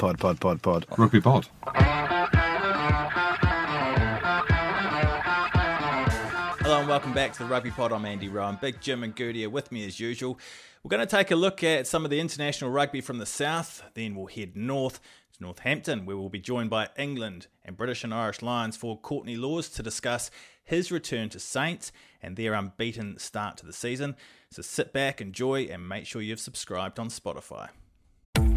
Pod, pod, pod, pod. Rugby pod. Hello and welcome back to the Rugby Pod. I'm Andy Rowan. Big Jim and Goodey are with me as usual. We're going to take a look at some of the international rugby from the south. Then we'll head north to Northampton, where we'll be joined by England and British and Irish Lions for Courtney Lawes to discuss his return to Saints and their unbeaten start to the season. So sit back, enjoy, and make sure you've subscribed on Spotify.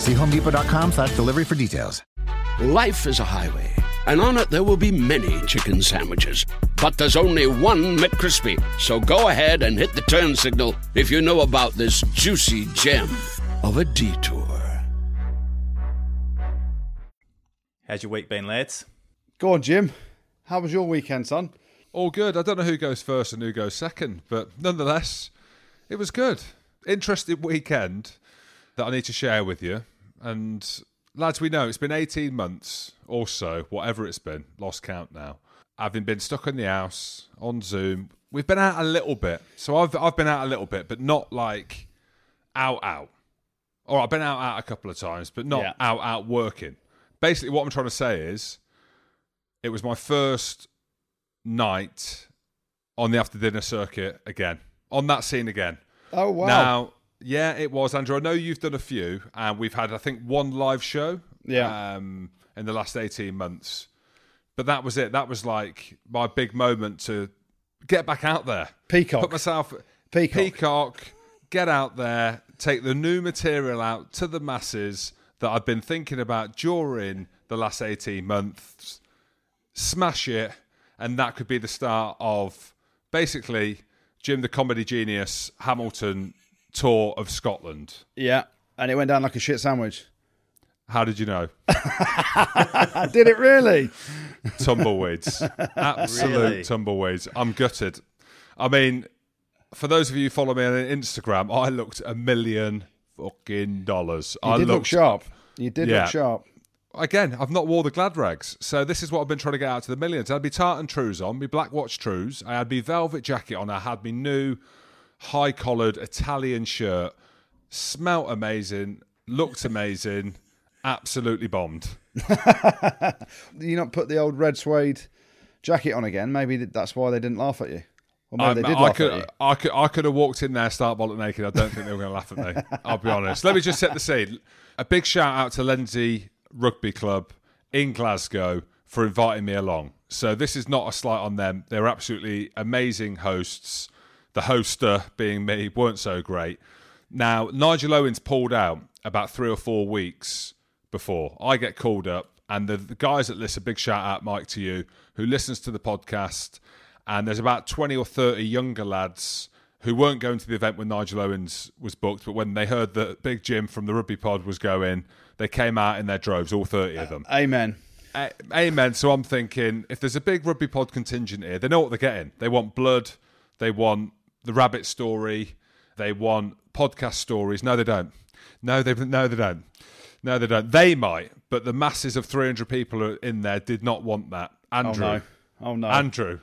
See homedepot.com slash delivery for details. Life is a highway, and on it there will be many chicken sandwiches. But there's only one McCrispy. So go ahead and hit the turn signal if you know about this juicy gem of a detour. How's your week been, lads? Go on, Jim. How was your weekend, son? All good. I don't know who goes first and who goes second, but nonetheless, it was good. Interesting weekend that I need to share with you. And lads, we know it's been 18 months or so, whatever it's been, lost count now. Having been stuck in the house on Zoom, we've been out a little bit. So I've I've been out a little bit, but not like out out. Or I've been out out a couple of times, but not Yeah. out out working. Basically, what I'm trying to say is, it was my first night on the after dinner circuit again, on that scene again. Oh wow! Now, yeah, it was, Andrew. I know you've done a few, and we've had, I think, one live show. Yeah. Um, in the last eighteen months, but that was it. That was like my big moment to get back out there, Peacock. put myself Peacock. peacock, get out there, take the new material out to the masses that I've been thinking about during the last eighteen months. Smash it, and that could be the start of basically Jim the comedy genius Hamilton tour of Scotland. yeah, and it went down like a shit sandwich. How did you know? Did it really. Tumbleweeds. Absolute Really? tumbleweeds. I'm gutted. I mean, for those of you who follow me on Instagram, I looked a million fucking dollars. You I did looked look sharp. You did Yeah. look sharp. again, I've not wore the glad rags. So this is what I've been trying to get out to the millions. I had me tartan trews on, me black watch trews. I had me velvet jacket on. I had me new high collared Italian shirt. Smelt amazing, looked amazing, absolutely bombed. You not put the old red suede jacket on again. Maybe that's why they didn't laugh at you. Or maybe I, they did I laugh could, at you. I could, I could have walked in there, start bollock naked. I don't think they were going to laugh at me. I'll be honest. Let me just set the scene. A big shout out to Lenzie Rugby Club in Glasgow for inviting me along. So this is not a slight on them. They're absolutely amazing hosts. The hoster uh, being me weren't so great. Now Nigel Owens pulled out about three or four weeks before I get called up, and the, the guys that listen, big shout out, Mike, to you, who listens to the podcast. And there's about 20 or 30 younger lads who weren't going to the event when Nigel Owens was booked, but when they heard that Big Jim from the rugby pod was going, they came out in their droves, all 30 of them. Amen. A- Amen. So I'm thinking, if there's a big rugby pod contingent here, they know what they're getting. They want blood, they want the rabbit story, they want podcast stories. No, they don't. No, they no, they don't. No, they don't. They might, but the masses of 300 people are in there did not want that. Andrew, Oh no. Oh no. Andrew.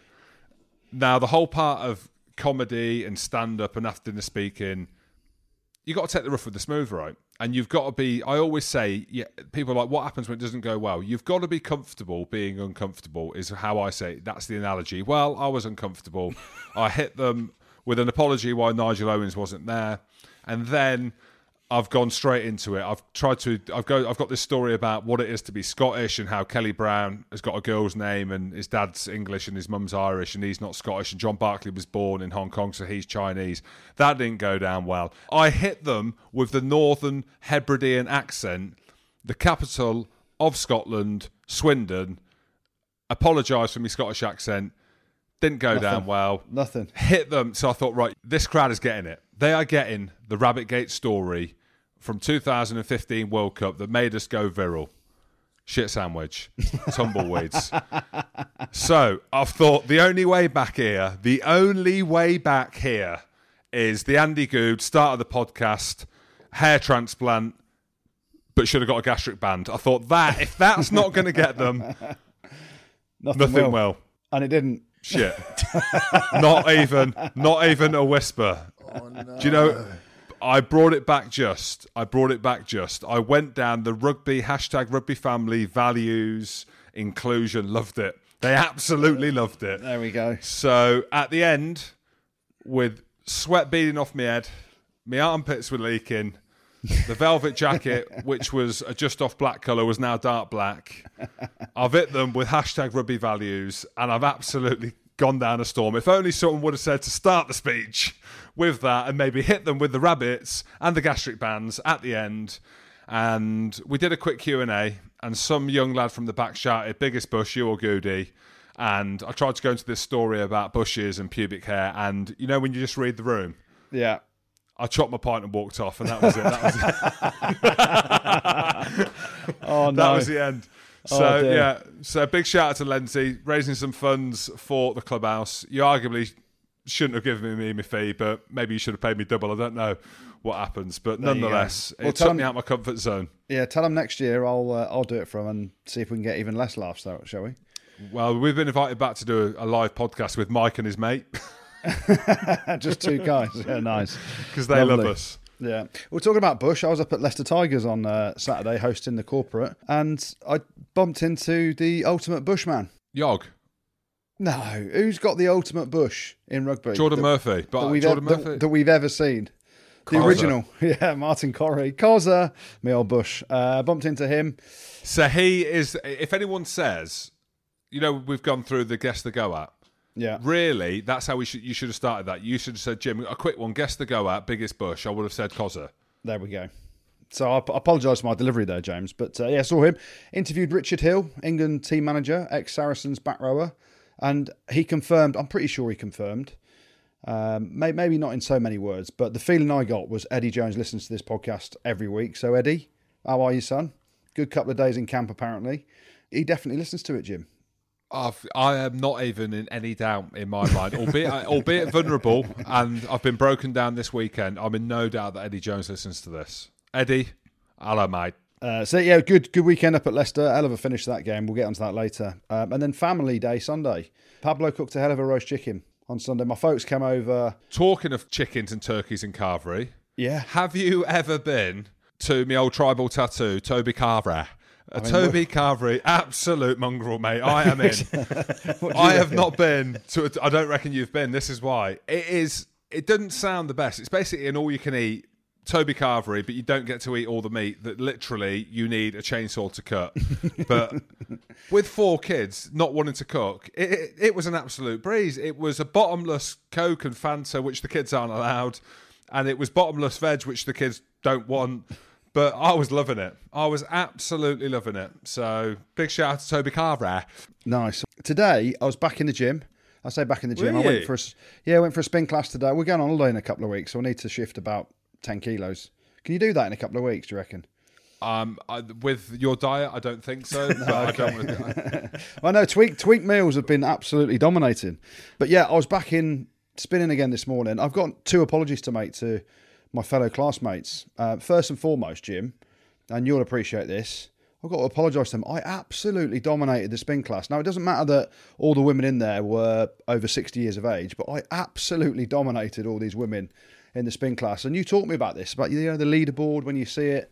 Now, the whole part of comedy and stand up and after dinner speaking, you got to take the rough with the smooth, right? And you've got to be. I always say, yeah, people are like, what happens when it doesn't go well? You've got to be comfortable being uncomfortable. Is how I say. It. That's the analogy. Well, I was uncomfortable. I hit them with an apology why Nigel Owens wasn't there, and then I've gone straight into it. I've tried to. I've go. I've got this story about what it is to be Scottish and how Kelly Brown has got a girl's name and his dad's English and his mum's Irish and he's not Scottish. And John Barclay was born in Hong Kong, so he's Chinese. That didn't go down well. I hit them with the Northern Hebridean accent, the capital of Scotland, Swindon. Apologise for my Scottish accent. Didn't go down well Nothing. hit them. So I thought, right, this crowd is getting it. They are getting the Rabbit Gate story from 2015 World Cup that made us go viral. shit sandwich, tumbleweeds. so I've thought the only way back here, the only way back here is the Andy Good start of the podcast, hair transplant, but should have got a gastric band. I thought that if that's not going to get them, Nothing, nothing will. will. And it didn't. Shit. not even, not even a whisper. Oh, Do you know? I brought it back just. I brought it back just. I went down the rugby hashtag rugby family values inclusion. Loved it. They absolutely loved it. There we go. So at the end, with sweat beading off my head, my armpits were leaking. The velvet jacket, which was a just off black colour, was now dark black. I've hit them with hashtag rugby values, and I've absolutely gone down a storm. If only someone would have said to start the speech with that, and maybe hit them with the rabbits and the gastric bands at the end. And we did a quick Q and A, and some young lad from the back shouted, "Biggest bush, you or Goodey?" And I tried to go into this story about bushes and pubic hair, and you know when you just read the room. Yeah. I chopped my pint and walked off, and that was it. That was, Oh, no. that was the end. Oh, So dear. yeah, so big shout out to Lenzie raising some funds for the clubhouse. You arguably shouldn't have given me my fee, but maybe you should have paid me double. I don't know what happens, but go. nonetheless, Well, it took them- me out my comfort zone. Yeah, tell them next year I'll uh, I'll do it for them and see if we can get even less laughs out, shall we? Well, we've been invited back to do a, a live podcast with Mike and his mate Just two guys. Yeah, nice. because they love us. Yeah. We're talking about Bush. I was up at Leicester Tigers on uh, Saturday hosting the corporate and I bumped into the ultimate Bushman. Yog, No, who's got the ultimate Bush in rugby? Jordan that, Murphy, but that we've, Jordan ev- Murphy. that, that we've ever seen. The original. Yeah, Martin Corry. Cozza, me old Bush. Uh, bumped into him. So he is. If anyone says, you know, we've gone through the guess the go at. Yeah. Really, that's how we should. You should have started that. You should have said, Jim, a quick one. Guess the go at biggest bush. I would have said Cozza. There we go. So I, apologise for my delivery there, James. But uh, yeah, saw him. Interviewed Richard Hill, England team manager, ex Saracens back rower, and he confirmed. I'm pretty sure he confirmed. Um, may, maybe not in so many words, but the feeling I got was Eddie Jones listens to this podcast every week. So Eddie, how are you, son? Good couple of days in camp, apparently. He definitely listens to it, Jim. I've, I am not even in any doubt in my mind, albeit albeit vulnerable, and I've been broken down this weekend. I'm in no doubt that Eddie Jones listens to this. Eddie, hello, mate. Uh, so yeah, good good weekend up at Leicester. Hell of a finish to that game. We'll get onto that later. Um, and then Family Day Sunday. Pablo cooked a hell of a roast chicken on Sunday. My folks came over. Talking of chickens and turkeys in Carvery, Yeah, have you ever been to my old tribal tattoo, Toby Carvery? A Toby Carvery, absolute mongrel, mate. I am in. I have not been to. A, I don't reckon you've been. This is why it is. It doesn't sound the best. It's basically an all-you-can-eat Toby Carvery, but you don't get to eat all the meat. That literally you need a chainsaw to cut. but with four kids not wanting to cook, it, it, it was an absolute breeze. It was a bottomless Coke and Fanta, which the kids aren't allowed, and it was bottomless veg, which the kids don't want. But I was loving it. I was absolutely loving it. So big shout out to Toby Carver. nice. Today I was back in the gym. I say back in the gym. Were I went you? for a yeah, I went for a spin class today. We're going on holiday in a couple of weeks, so I need to shift about ten kilos. Can you do that in a couple of weeks? Do you reckon? Um, I, with your diet, I don't think so. But I don't I know tweak tweak meals have been absolutely dominating, but yeah, I was back in spinning again this morning. I've got two apologies to make to my fellow classmates. Uh, first and foremost, Jim, and you'll appreciate this. I've got to apologise to them. I absolutely dominated the spin class. Now it doesn't matter that all the women in there were over sixty years of age, but I absolutely dominated all these women in the spin class. And you taught me about this, about you know the leaderboard when you see it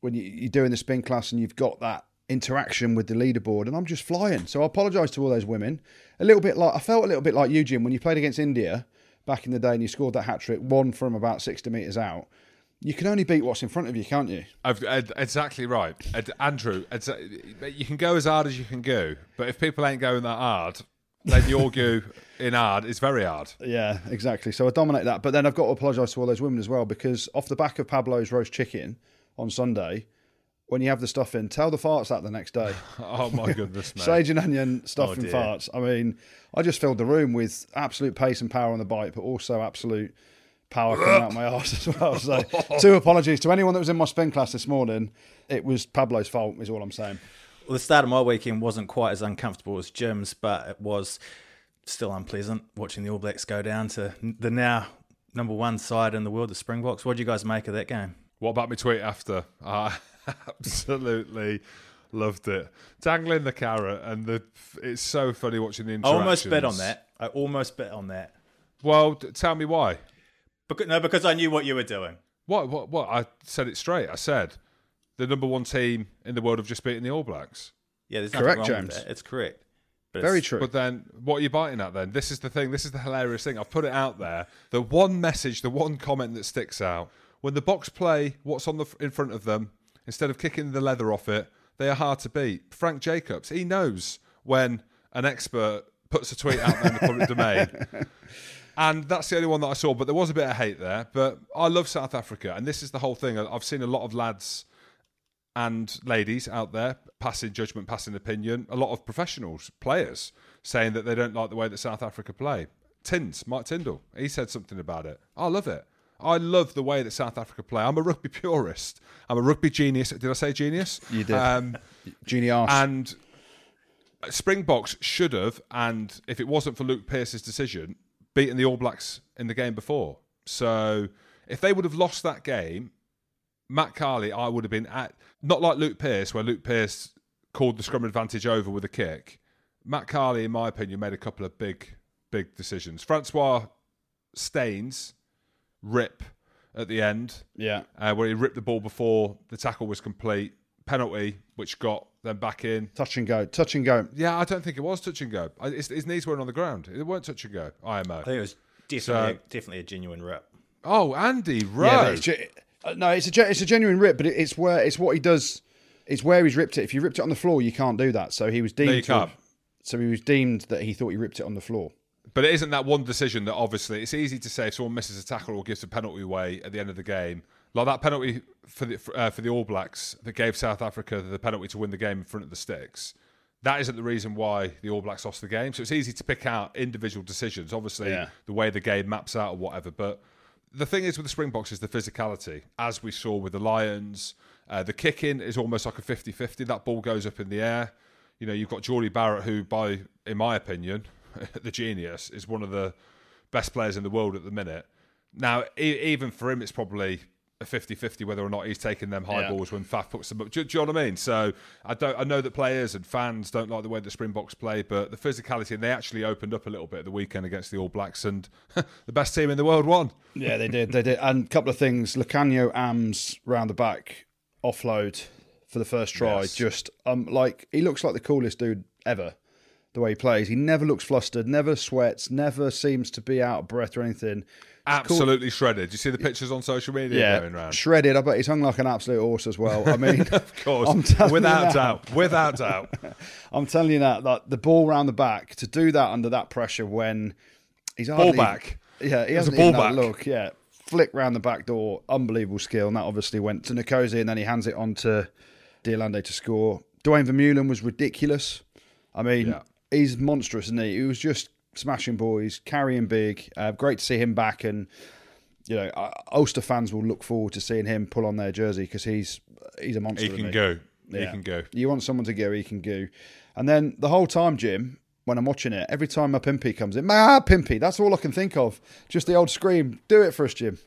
when you, you're doing the spin class and you've got that interaction with the leaderboard, and I'm just flying. So I apologise to all those women. A little bit like I felt a little bit like you, Jim, when you played against India back in the day and you scored that hat trick, one from about 60 metres out. You can only beat what's in front of you, can't you? I've, exactly right, Andrew. Uh, you can go as hard as you can go, but if people ain't going that hard, then your go in hard is very hard. Yeah, exactly. So I dominate that. But then I've got to apologise to all those women as well because off the back of Pablo's roast chicken on Sunday, when you have the stuff in, tell the farts that the next day. Oh my goodness, mate. Sage and onion stuff Oh, and dear. farts. I mean, I just filled the room with absolute pace and power on the bike, but also absolute power coming out my arse as well. So, two apologies to anyone that was in my spin class this morning. It was Pablo's fault, is all I'm saying. Well, the start of my weekend wasn't quite as uncomfortable as Jim's, but it was still unpleasant watching the All Blacks go down to the now number one side in the world, the Springboks. What do you guys make of that game? What about my tweet after? I absolutely loved it. Dangling the carrot, and the it's so funny watching the I interactions. almost bet on that. I almost bet on that. Well, d- tell me why. Because, no, because I knew what you were doing. What? What? What? I said it straight. I said the number one team in the world have just beaten the All Blacks. Yeah, there's nothing Correct, wrong James. with that. It's correct. But Very it's- true. But then, what are you biting at then? This is the thing. This is the hilarious thing. I've put it out there. The one message, the one comment that sticks out when the box play what's on the in front of them instead of kicking the leather off it, they are hard to beat. Frank Jacobs, he knows when an expert puts a tweet out there in the public domain. And that's the only one that I saw, but there was a bit of hate there. But I love South Africa, and this is the whole thing. I've seen a lot of lads and ladies out there passing judgment, passing opinion. A lot of professionals, players, saying that they don't like the way that South Africa play. Tins, Mike Tindall, he said something about it. I love it. I love the way that South Africa play. I'm a rugby purist. I'm a rugby genius. Did I say genius? You did. Um, Genie Arse. and Springboks should have, and if it wasn't for Luke Pearce's decision, beaten the All Blacks in the game before. So if they would have lost that game, Matt Carley, I would have been at not like Luke Pearce, where Luke Pearce called the scrum advantage over with a kick. Matt Carley, in my opinion, made a couple of big, big decisions. Francois Steyn's rip at the end yeah. uh, where he ripped the ball before the tackle was complete. Penalty, which got them back in. Touch and go. Touch and go. Yeah, I don't think it was touch and go. I- His, his knees weren't on the ground. It weren't touch and go. IMO. I IMO. think it was definitely, So- definitely a genuine rip. Oh, Andy Yeah, Rowe. but it's ge- uh, no, it's a it's a genuine rip, but it, it's where it's what he does. It's where he's ripped it. If you ripped it on the floor, you can't do that. So he was deemed. No, you to can't. so he was deemed that he thought he ripped it on the floor. But it isn't that one decision that obviously it's easy to say if someone misses a tackle or gives a penalty away at the end of the game, like that penalty for the for, uh, for the All Blacks that gave South Africa the penalty to win the game in front of the sticks. That isn't the reason why the All Blacks lost the game. So it's easy to pick out individual decisions. Obviously, Yeah. the way the game maps out or whatever. But the thing is with the Springboks is the physicality, as we saw with the Lions. Uh, the kicking is almost like a 50-50. That ball goes up in the air. You know, you've got Jordie Barrett, who, by in my opinion, the genius, is one of the best players in the world at the minute. Now, e- even for him, it's probably a 50-50 whether or not he's taking them high Yeah. balls when Faf puts them up. Do, do you know what I mean? So I don't. I know that players and fans don't like the way the Springboks play, but the physicality and they actually opened up a little bit at the weekend against the All Blacks, and the best team in the world won. Yeah, they did. They did. And a couple of things. Lukhanyo Am's round the back offload for the first try. Yes. Just um, like he looks like the coolest dude ever. The way he plays, he never looks flustered, never sweats, never seems to be out of breath or anything. Absolutely shredded. You see the pictures on social media going around? shredded. I bet he's hung like an absolute horse as well. I mean, of course, I'm telling you without doubt, without doubt. I'm telling you that that the ball round the back to do that under that pressure when he's Ball back. Yeah, he hasn't a ball even had a back. look. Yeah, flick round the back door, unbelievable skill, and that obviously went to Nkosi, and then he hands it on to Diolande to score. Duane Vermeulen was ridiculous. I mean, Yeah. He's monstrous, isn't he? He was just smashing boys, carrying big. Uh, great to see him back, and you know, uh, Ulster fans will look forward to seeing him pull on their jersey because he's he's a monster. He can go. He can go. You want someone to go, he can go. And then the whole time, Jim, when I'm watching it, every time a Pimpy comes in, Mapimpi, that's all I can think of. Just the old scream. Do it for us, Jim.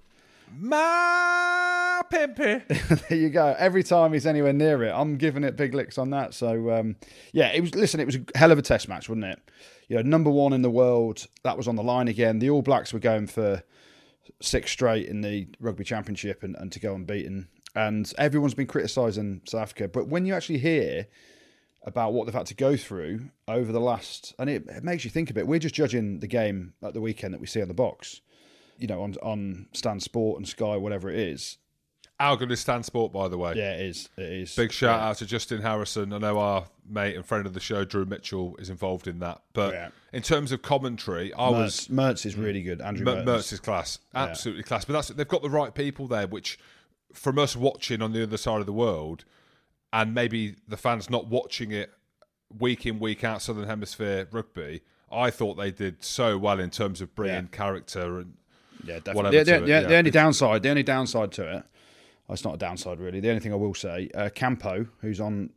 Pimpy. there you go. Every time he's anywhere near it, I'm giving it big licks on that. So um, yeah, it was. Listen, it was a hell of a test match, wasn't it? You know, number one in the world. That was on the line again. The All Blacks were going for six straight in the rugby championship and, and to go unbeaten. And everyone's been criticising South Africa, but when you actually hear about what they've had to go through over the last, and it, it makes you think a bit. We're just judging the game at the weekend that we see on the box, you know, on on Stan Sport and Sky, whatever it is. How good is Stan Sport, by the way? Yeah, it is. It is. Big shout out to Justin Harrison. I know our mate and friend of the show, Drew Mitchell, is involved in that. But Yeah. in terms of commentary, I was Mehrts, Mehrts is mm. really good. Andrew Mer- Mehrts. Mehrts is class, absolutely class. But that's they've got the right people there, which from us watching on the other side of the world, and maybe the fans not watching it week in week out Southern Hemisphere rugby, I thought they did so well in terms of bringing Yeah. character and Yeah, definitely. whatever The, the- the- yeah. the only downside, the only downside to it, it's not a downside really. The only thing I will say, uh, Campo, who's on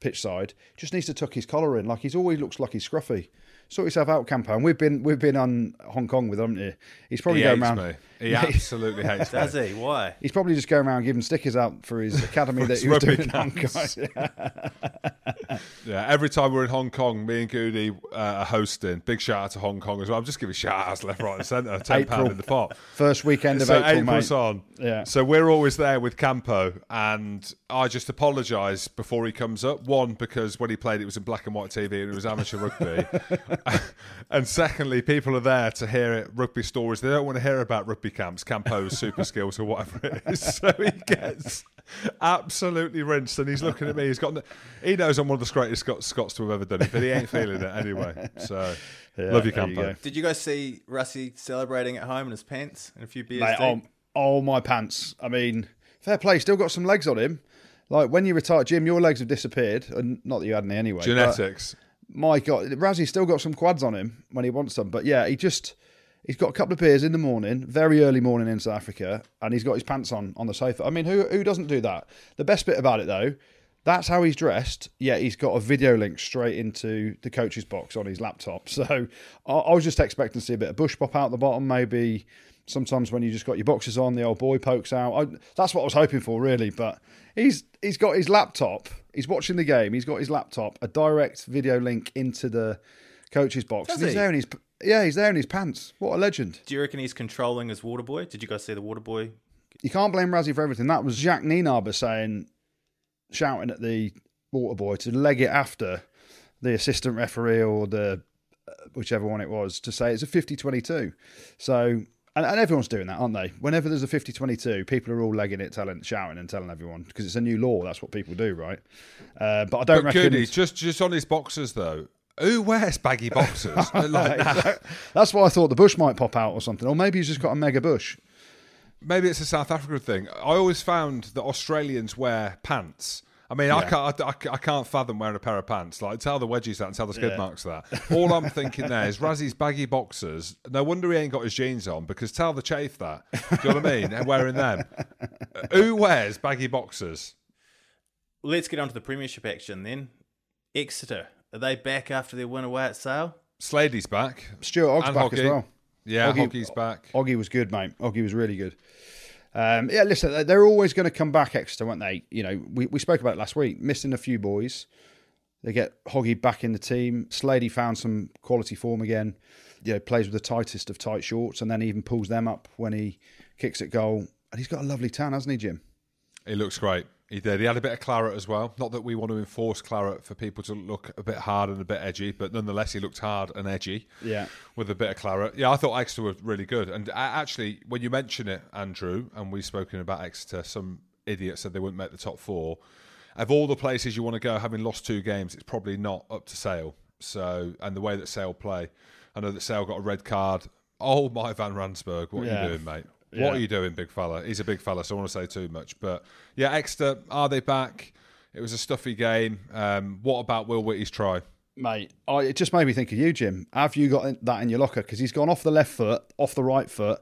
pitch side. Just needs to tuck his collar in. Like he's always looks like he's scruffy. Sort yourself out, Campo. And we've been we've been on Hong Kong with him, haven't you? He's probably He going around. me. He absolutely hates me. Does he? Why? He's probably just going around giving stickers out for his academy that his he was doing rugby in Hong Kong. Yeah, every time we're in Hong Kong, me and Goodey uh, are hosting. Big shout out to Hong Kong as well. I'm just giving shout outs left, right, and centre. Ten pound April. in the pot. First weekend of so April, April's mate. on. Yeah. So we're always there with Campo, and I just apologise before he comes up. One because when he played, it was in black and white TV and it was amateur rugby, and secondly, people are there to hear it, rugby stories. They don't want to hear about rugby camps, Campo's super skills or whatever it is. So he gets absolutely rinsed, and he's looking at me. He's got, no- he knows I'm one of the greatest Scots, Scots to have ever done it, but he ain't feeling it anyway. So love you, there you Did you guys see Rassie celebrating at home in his pants and a few beers? Mate, deep? oh, oh my pants. I mean, fair play. Still got some legs on him. Like when you retire, Jim, your legs have disappeared, and not that you had any anyway. Genetics. my God, Rassie's still got some quads on him when he wants them. But yeah, he just he's got a couple of beers in the morning, very early morning in South Africa, and he's got his pants on on the sofa. I mean, who who doesn't do that? The best bit about it though, that's how he's dressed. Yet he's got a video link straight into the coach's box on his laptop. So I, I was just expecting to see a bit of bush pop out the bottom, maybe. Sometimes when you just got your boxes on, the old boy pokes out. I, that's what I was hoping for, really. But he's he's got his laptop. He's watching the game. He's got his laptop, a direct video link into the coach's box. Does and he's he? there in his yeah, he's there in his pants. What a legend! Do you reckon he's controlling his water boy? Did you guys see the water boy? You can't blame Rassie for everything. That was Jacques Nienaber saying, shouting at the water boy to leg it after the assistant referee or the uh, whichever one it was to say it's a 50-22. So. And, and everyone's doing that, aren't they? Whenever there's a 50-22, people are all legging it, telling, shouting, and telling everyone because it's a new law. That's what people do, right? Uh, but I don't But reckon. Goodey, just just on his boxers though. Who wears baggy boxers? like that? That's why I thought the bush might pop out or something, or maybe he's just got a mega bush. Maybe it's a South African thing. I always found that Australians wear pants. I mean, I Yeah. can't. I, I can't fathom wearing a pair of pants. Like, tell the wedgies that and tell the skid Yeah. marks that. All I'm thinking there is Rassie's baggy boxers. No wonder he ain't got his jeans on because tell the chafe that. Do you know what I mean? And wearing them. Who wears baggy boxers? Let's get on to the Premiership action then. Exeter, are they back after their win away at Sale? Slady's back. Stuart Hogg's And back as well. Yeah, Hoggy- Hoggy's back. Oggy was good, mate. Oggy was really good. Um, yeah, listen, they're always going to come back extra, weren't they? You know, we, we spoke about it last week, missing a few boys. They get Hoggy back in the team. Slady found some quality form again. You know, plays with the tightest of tight shorts and then even pulls them up when he kicks at goal. And he's got a lovely tan, hasn't he, Jim? He looks great. He did. He had a bit of claret as well. Not that we want to enforce claret for people to look a bit hard and a bit edgy, but nonetheless, he looked hard and edgy. Yeah. With a bit of claret. Yeah, I thought Exeter were really good. And a- actually, when you mention it, Andrew, and we've spoken about Exeter, some idiot said they wouldn't make the top four. Of all the places you want to go, having lost two games, it's probably not up to Sale. So, and the way that Sale play, I know that Sale got a red card. Oh my Van Rensburg, what are you doing, mate? Yeah. What are you doing, big fella? He's a big fella, so I don't want to say too much. But yeah, Exeter, are they back? It was a stuffy game. Um, what about Will Witty's try? Mate, I, it just made me think of you, Jim. Have you got that in your locker? Because he's gone off the left foot, off the right foot.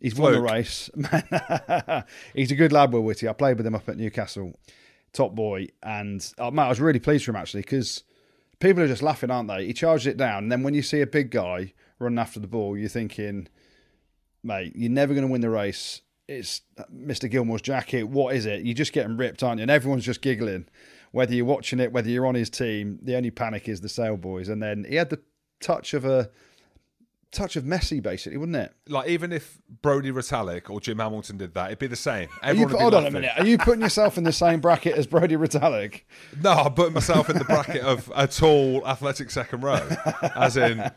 He's won the Fluke. race. he's a good lad, Will Witty. I played with him up at Newcastle, top boy. And uh, mate, I was really pleased for him actually because people are just laughing, aren't they? He charged it down, and then when you see a big guy running after the ball, you're thinking, mate, you're never going to win the race. It's uh, Mr. Gilmore's jacket. What is it? You're just getting ripped, aren't you? And everyone's just giggling. Whether you're watching it, whether you're on his team, the only panic is the Sale boys. And then he had the touch of a touch of Messi, basically, wouldn't it? Like even if Brodie Retallick or Jim Hamilton did that, it'd be the same. You, Everyone be hold on a minute. Are you putting yourself in the same bracket as Brodie Retallick? No, I'm putting myself in the bracket of a tall, athletic second row, as in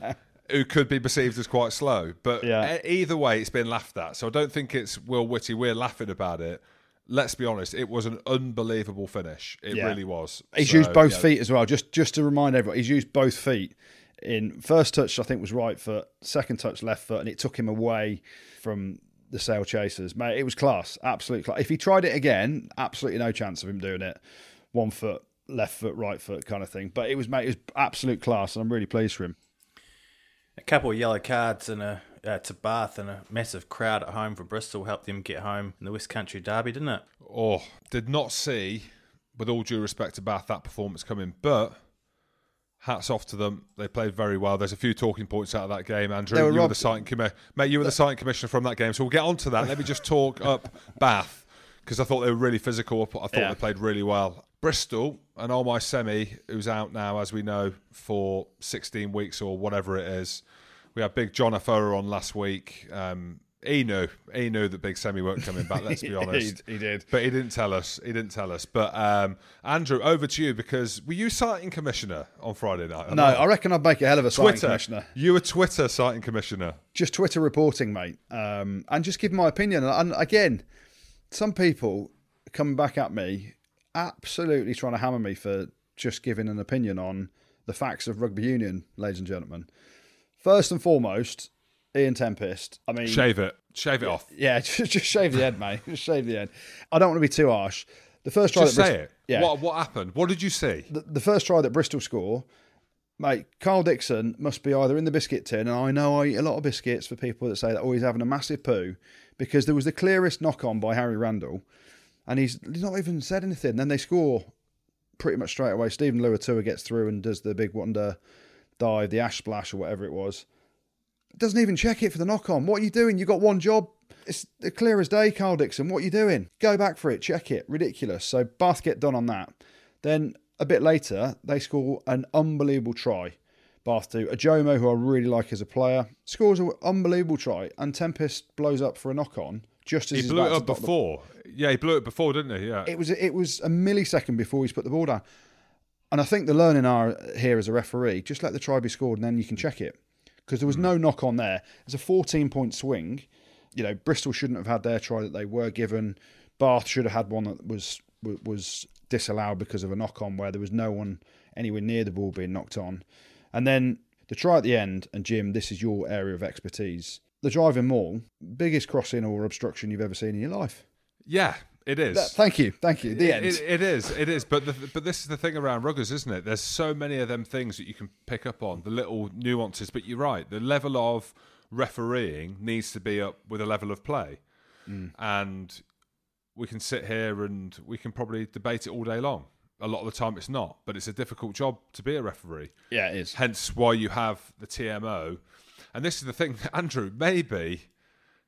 who could be perceived as quite slow. But Yeah. either way, it's been laughed at. So I don't think it's Will Witty. We're laughing about it. Let's be honest, it was an unbelievable finish. It Yeah. really was. He's So, used both yeah. feet as well. Just just to remind everyone, he's used both feet. In first touch, I think was right foot. Second touch, left foot, and it took him away from the Sale chasers. Mate, it was class, absolute class. If he tried it again, absolutely no chance of him doing it. One foot, left foot, right foot, kind of thing. But it was mate, it was absolute class, and I'm really pleased for him. A couple of yellow cards and a uh, to Bath and a massive crowd at home for Bristol helped them get home in the West Country Derby, didn't it? Oh, did not see with all due respect to Bath, that performance coming, but hats off to them. They played very well. There's a few talking points out of that game. Andrew, They were you were robbed- the citing commi- mate. You were the citing commissioner from that game, so we'll get on to that. Let me just talk up Bath because I thought they were really physical. I thought Yeah. they played really well. Bristol and all my semi, who's out now, as we know, for 16 weeks or whatever it is. We had Big John Afoa on last week. Um, he knew, he knew that Big Semi weren't coming back. Let's be honest. he did. But he didn't tell us. He didn't tell us. But um, Andrew, over to you because were you citing commissioner on Friday night? No, I reckon I'd make a hell of a signing Twitter. commissioner. You were Twitter citing commissioner. Just Twitter reporting, mate, um, and just give my opinion. And again, some people coming back at me, absolutely trying to hammer me for just giving an opinion on the facts of rugby union, ladies and gentlemen. First and foremost, Ian Tempest. I mean, Shave it. Shave it off. yeah, just, just shave the head, mate. Just shave the head. I don't want to be too harsh. The first try Just that say Bristol, it. Yeah, What what happened? What did you see? the, the first try that Bristol score, mate, Karl Dickson must be either in the biscuit tin, and I know I eat a lot of biscuits for people that say that, oh, he's having a massive poo, because there was the clearest knock on by Harry Randall, and he's, he's not even said anything. Then they score pretty much straight away. Steven Luatua gets through and does the big wonder dive, the ash splash, or whatever it was. Doesn't even check it for the knock on. What are you doing? You got one job. It's clear as day, Karl Dickson. What are you doing? Go back for it. Check it. Ridiculous. So Bath get done on that. Then a bit later, they score an unbelievable try. Bath do. Ojomoh, who I really like as a player, scores an unbelievable try, and Tempest blows up for a knock on just as He blew it up before. Yeah, he blew it before, didn't he? Yeah. it was it was a millisecond before he's put the ball down. And I think the learning are here as a referee, just let the try be scored and then you can check it. Because there was hmm. no knock on there. It's a 14 point swing. You know, Bristol shouldn't have had their try that they were given. Bath should have had one that was was disallowed because of a knock on where there was no one anywhere near the ball being knocked on. And then the try at the end, and Jim, this is your area of expertise. The driving maul, biggest crossing or obstruction you've ever seen in your life. yeah, it is. Th- Thank you, thank you. The It- end. it- it is, it is. But the, but this is the thing around ruggers, isn't it? There's so many of them things that you can pick up on, the little nuances. But you're right, the level of refereeing needs to be up with a level of play, Mm. and we can sit here and we can probably debate it all day long. A lot of the time, it's not, but it's a difficult job to be a referee. Yeah, it is. Hence why you have the TMO. And this is the thing, Andrew, maybe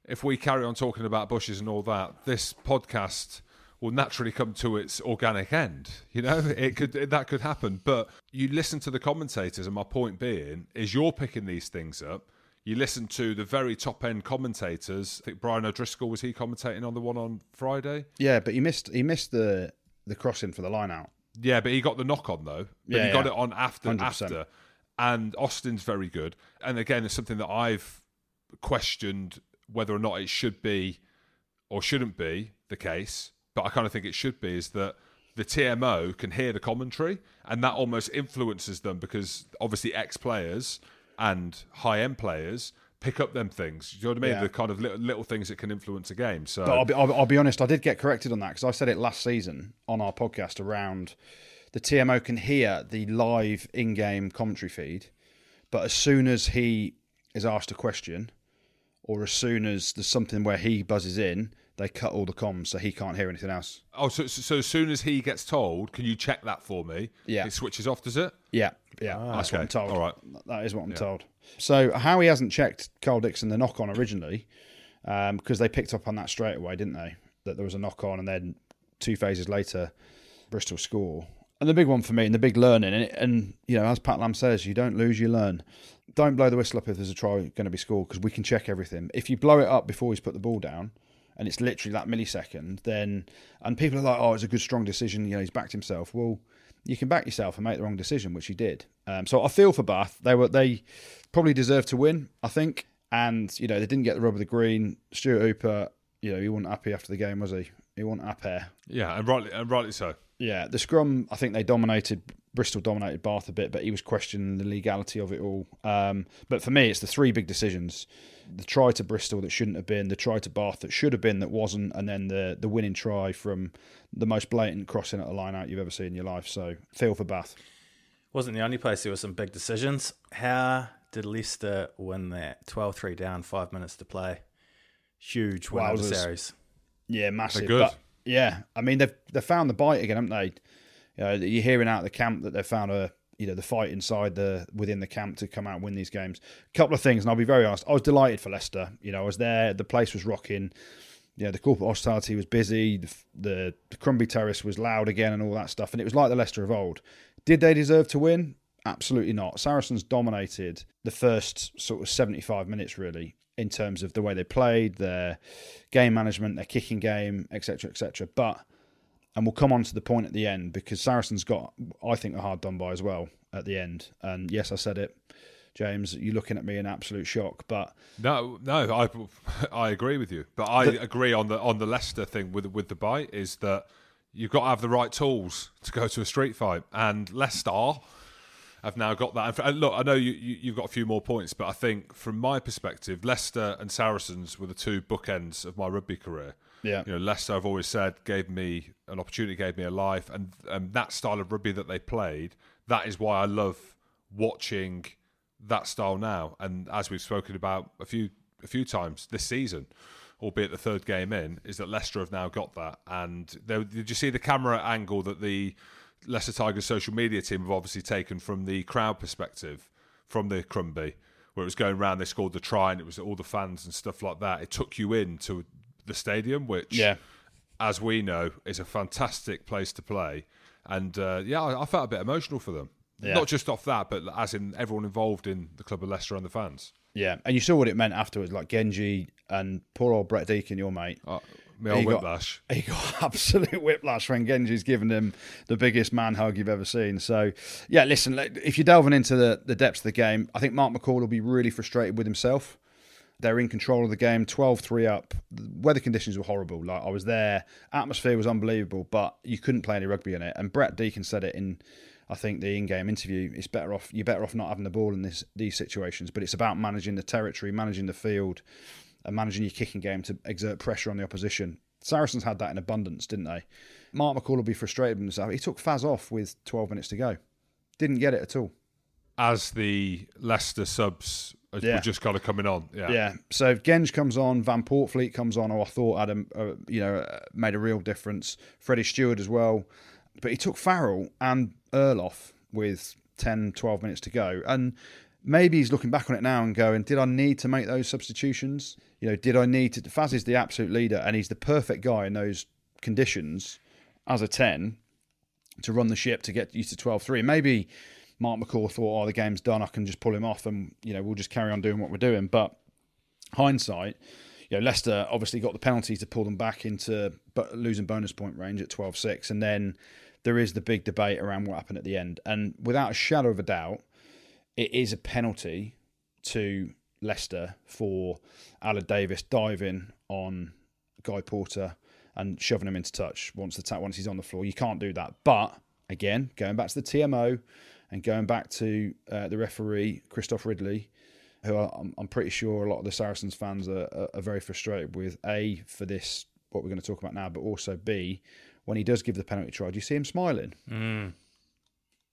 if we carry on talking about bushes and all that, this podcast will naturally come to its organic end. You know, it could that could happen. But you listen to the commentators, and my point being is you're picking these things up. You listen to the very top end commentators. I think Brian O'Driscoll was he commentating on the one on Friday. Yeah, but he missed he missed the the crossing for the line out. Yeah, but he got the knock on though. But Yeah, he got yeah. it on after 100%. after. And Austin's very good. And again, it's something that I've questioned whether or not it should be or shouldn't be the case. But I kind of think it should be is that the TMO can hear the commentary and that almost influences them because obviously ex players and high end players pick up them things. Do you know what I mean? Yeah. The kind of little, little things that can influence a game. So But I'll be, I'll, I'll be honest, I did get corrected on that because I said it last season on our podcast around the TMO can hear the live in-game commentary feed, but as soon as he is asked a question, or as soon as there's something where he buzzes in, they cut all the comms so he can't hear anything else. Oh, so, so so as soon as he gets told, can you check that for me? Yeah. It switches off, does it? Yeah, yeah, ah, that's what. I'm told. All right. that is what I'm told. So how he hasn't checked Karl Dickson the knock on originally, um, because they picked up on that straight away, didn't they? That there was a knock on, and then two phases later, Bristol score. And the big one for me, and the big learning, and, and you know, as Pat Lam says, you don't lose, you learn. Don't blow the whistle up if there's a try going to be scored because we can check everything. If you blow it up before he's put the ball down, and it's literally that millisecond, then and people are like, "Oh, it's a good, strong decision." You know, he's backed himself. Well, you can back yourself and make the wrong decision, which he did. Um, so I feel for Bath. They were they probably deserved to win, I think. And you know, they didn't get the rub of the green. Stuart Hooper, you know, he wasn't happy after the game, was he? He wasn't happy. Yeah, and rightly, and rightly so. Yeah, the scrum. I think they dominated. Bristol dominated Bath a bit, but he was questioning the legality of it all. Um, but for me, it's the three big decisions: the try to Bristol that shouldn't have been, the try to Bath that should have been that wasn't, and then the the winning try from the most blatant crossing at a line out you've ever seen in your life. So feel for Bath. Wasn't the only place there were some big decisions. How did Leicester win that? 12 3 down, five minutes to play. Huge win of the series. Yeah, massive. good. But yeah, I mean they've they found the bite again, haven't they? You know, you're hearing out the camp that they found a you know the fight inside the within the camp to come out and win these games. A couple of things, and I'll be very honest. I was delighted for Leicester. You know, I was there. The place was rocking. Know, the corporate hospitality was busy. The, the, the Crumbie Terrace was loud again, and all that stuff. And it was like the Leicester of old. Did they deserve to win? Absolutely not. Saracens dominated the first sort of 75 minutes, really, in terms of the way they played, their game management, their kicking game, etc., etc. But and we'll come on to the point at the end because Saracens got, I think, a hard done by as well at the end. And yes, I said it, James. You're looking at me in absolute shock, but no, no, I I agree with you. But I the, agree on the on the Leicester thing with with the bite is that you've got to have the right tools to go to a street fight, and Leicester have now got that. And look, I know you, you have got a few more points, but I think from my perspective, Leicester and Saracens were the two bookends of my rugby career. Yeah. You know, Leicester, I've always said, gave me an opportunity, gave me a life, and and that style of rugby that they played, that is why I love watching that style now. And as we've spoken about a few a few times this season, albeit the third game in, is that Leicester have now got that. And they, did you see the camera angle that the Leicester Tigers social media team have obviously taken from the crowd perspective from the Crumbie? Where it was going around, they scored the try, and it was all the fans and stuff like that. It took you in to the stadium, which, yeah. as we know, is a fantastic place to play. And uh, yeah, I, I, felt a bit emotional for them. Yeah. Not just off that, but as in everyone involved in the club of Leicester and the fans. Yeah, and you saw what it meant afterwards, like Genge and poor old Brett Deacon, your mate. Oh, old he whiplash. Got, he got absolute whiplash when Genge's given him the biggest man hug you've ever seen. So, yeah, listen, if you're delving into the, the depths of the game, I think Mark McCall will be really frustrated with himself. They're in control of the game, 12 3 up. The weather conditions were horrible. Like I was there, atmosphere was unbelievable, but you couldn't play any rugby in it. And Brett Deacon said it in, I think, the in game interview. It's better off, you're better off not having the ball in this, these situations, but it's about managing the territory, managing the field, and managing your kicking game to exert pressure on the opposition. Saracens had that in abundance, didn't they? Mark McCall will be frustrated with himself. He took Faz off with 12 minutes to go. Didn't get it at all. As the Leicester subs yeah. were just kind of coming on. Yeah. Yeah. So Genge comes on, Van Poortvliet comes on, who I thought had a, a you know uh, made a real difference. Freddie Steward as well, but he took Farrell and Earl off with 10, 12 minutes to go, and maybe he's looking back on it now and going, did I need to make those substitutions? You know, did I need to? Faz is the absolute leader, and he's the perfect guy in those conditions as a ten to run the ship to get you to 12-3. Maybe Mark McCall thought, oh, the game's done, I can just pull him off and, you know, we'll just carry on doing what we're doing. But hindsight, you know, Leicester obviously got the penalty to pull them back into losing bonus point range at 12 6. And then there is the big debate around what happened at the end. And without a shadow of a doubt, it is a penalty to Leicester for Aled Davies diving on Guy Porter and shoving him into touch once the once he's on the floor. You can't do that. But again, going back to the TMO, and going back to uh, the referee, Christophe Ridley, who I'm, I'm, pretty sure a lot of the Saracens fans are, are, are, very frustrated with, A, for this, what we're going to talk about now, but also B, when he does give the penalty try, do you see him smiling? Mm.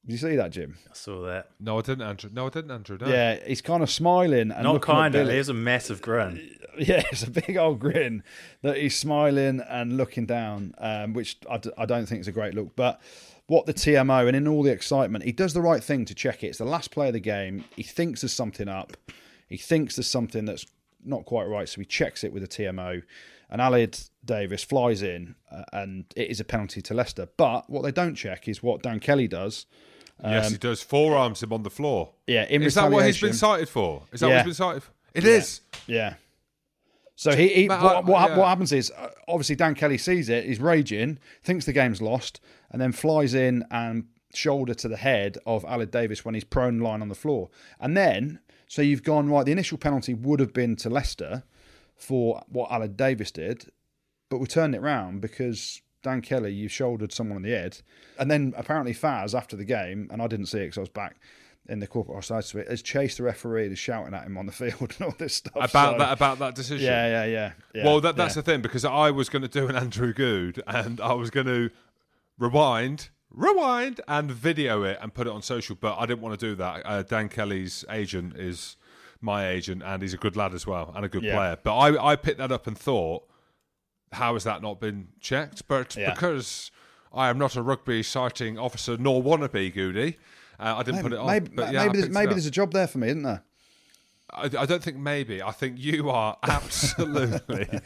Did you see that, Jim? I saw that. No, I didn't, Andrew. No, I didn't, Andrew. No. Yeah, he's kind of smiling and not kind of. There's a massive grin. Yeah, it's a big old grin that he's smiling and looking down, um, which I d- I don't think is a great look. But what the TMO and in all the excitement, he does the right thing to check it. It's the last play of the game. He thinks there's something up. He thinks there's something that's not quite right, so he checks it with the TMO. And Aled Davies flies in, uh, and it is a penalty to Leicester. But what they don't check is what Dan Kelly does. Um, yes, he does. Forearms him on the floor. Yeah, in is that what he's been cited for? Is that yeah. what he's been cited for? It yeah. is. yeah. So he, he what, what, yeah. what, happens is uh, obviously Dan Kelly sees it, he's raging, thinks the game's lost, and then flies in and shoulder to the head of Aled Davies when he's prone lying on the floor. And then, so you've gone right. The initial penalty would have been to Leicester for what Aled Davies did, but we turned it round because Dan Kelly, you shouldered someone on the head, and then apparently Faz after the game, and I didn't see it because I was back in the corporate offside suite has chased the referee and is shouting at him on the field and all this stuff about so, that about that decision. Yeah, yeah, yeah. yeah well, that, that's yeah. the thing because I was going to do an Andrew Good and I was going to rewind, rewind, and video it and put it on social, but I didn't want to do that. Uh, Dan Kelly's agent is my agent, and he's a good lad as well and a good yeah. player. But I I picked that up and thought, how has that not been checked? But because I am not a rugby citing officer nor wannabe, Goodey. Uh, I didn't put it on. maybe but yeah, maybe, there's, maybe there's a job there for me, isn't there? I, I don't think maybe. I think you are absolutely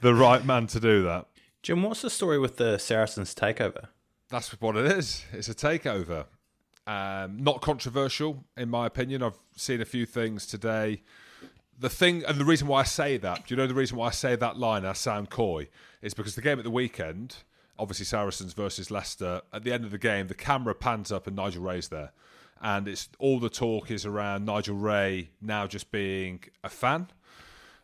the right man to do that. Jim, what's the story with the Saracens takeover? That's what it is. It's a takeover. Um, not controversial, in my opinion. I've seen a few things today. The thing, and the reason why I say that, do you know the reason why I say that line, I sound coy, is because the game at the weekend, obviously Saracens versus Leicester, at the end of the game, the camera pans up and Nigel Wray's there. And it's all the talk is around Nigel Wray now just being a fan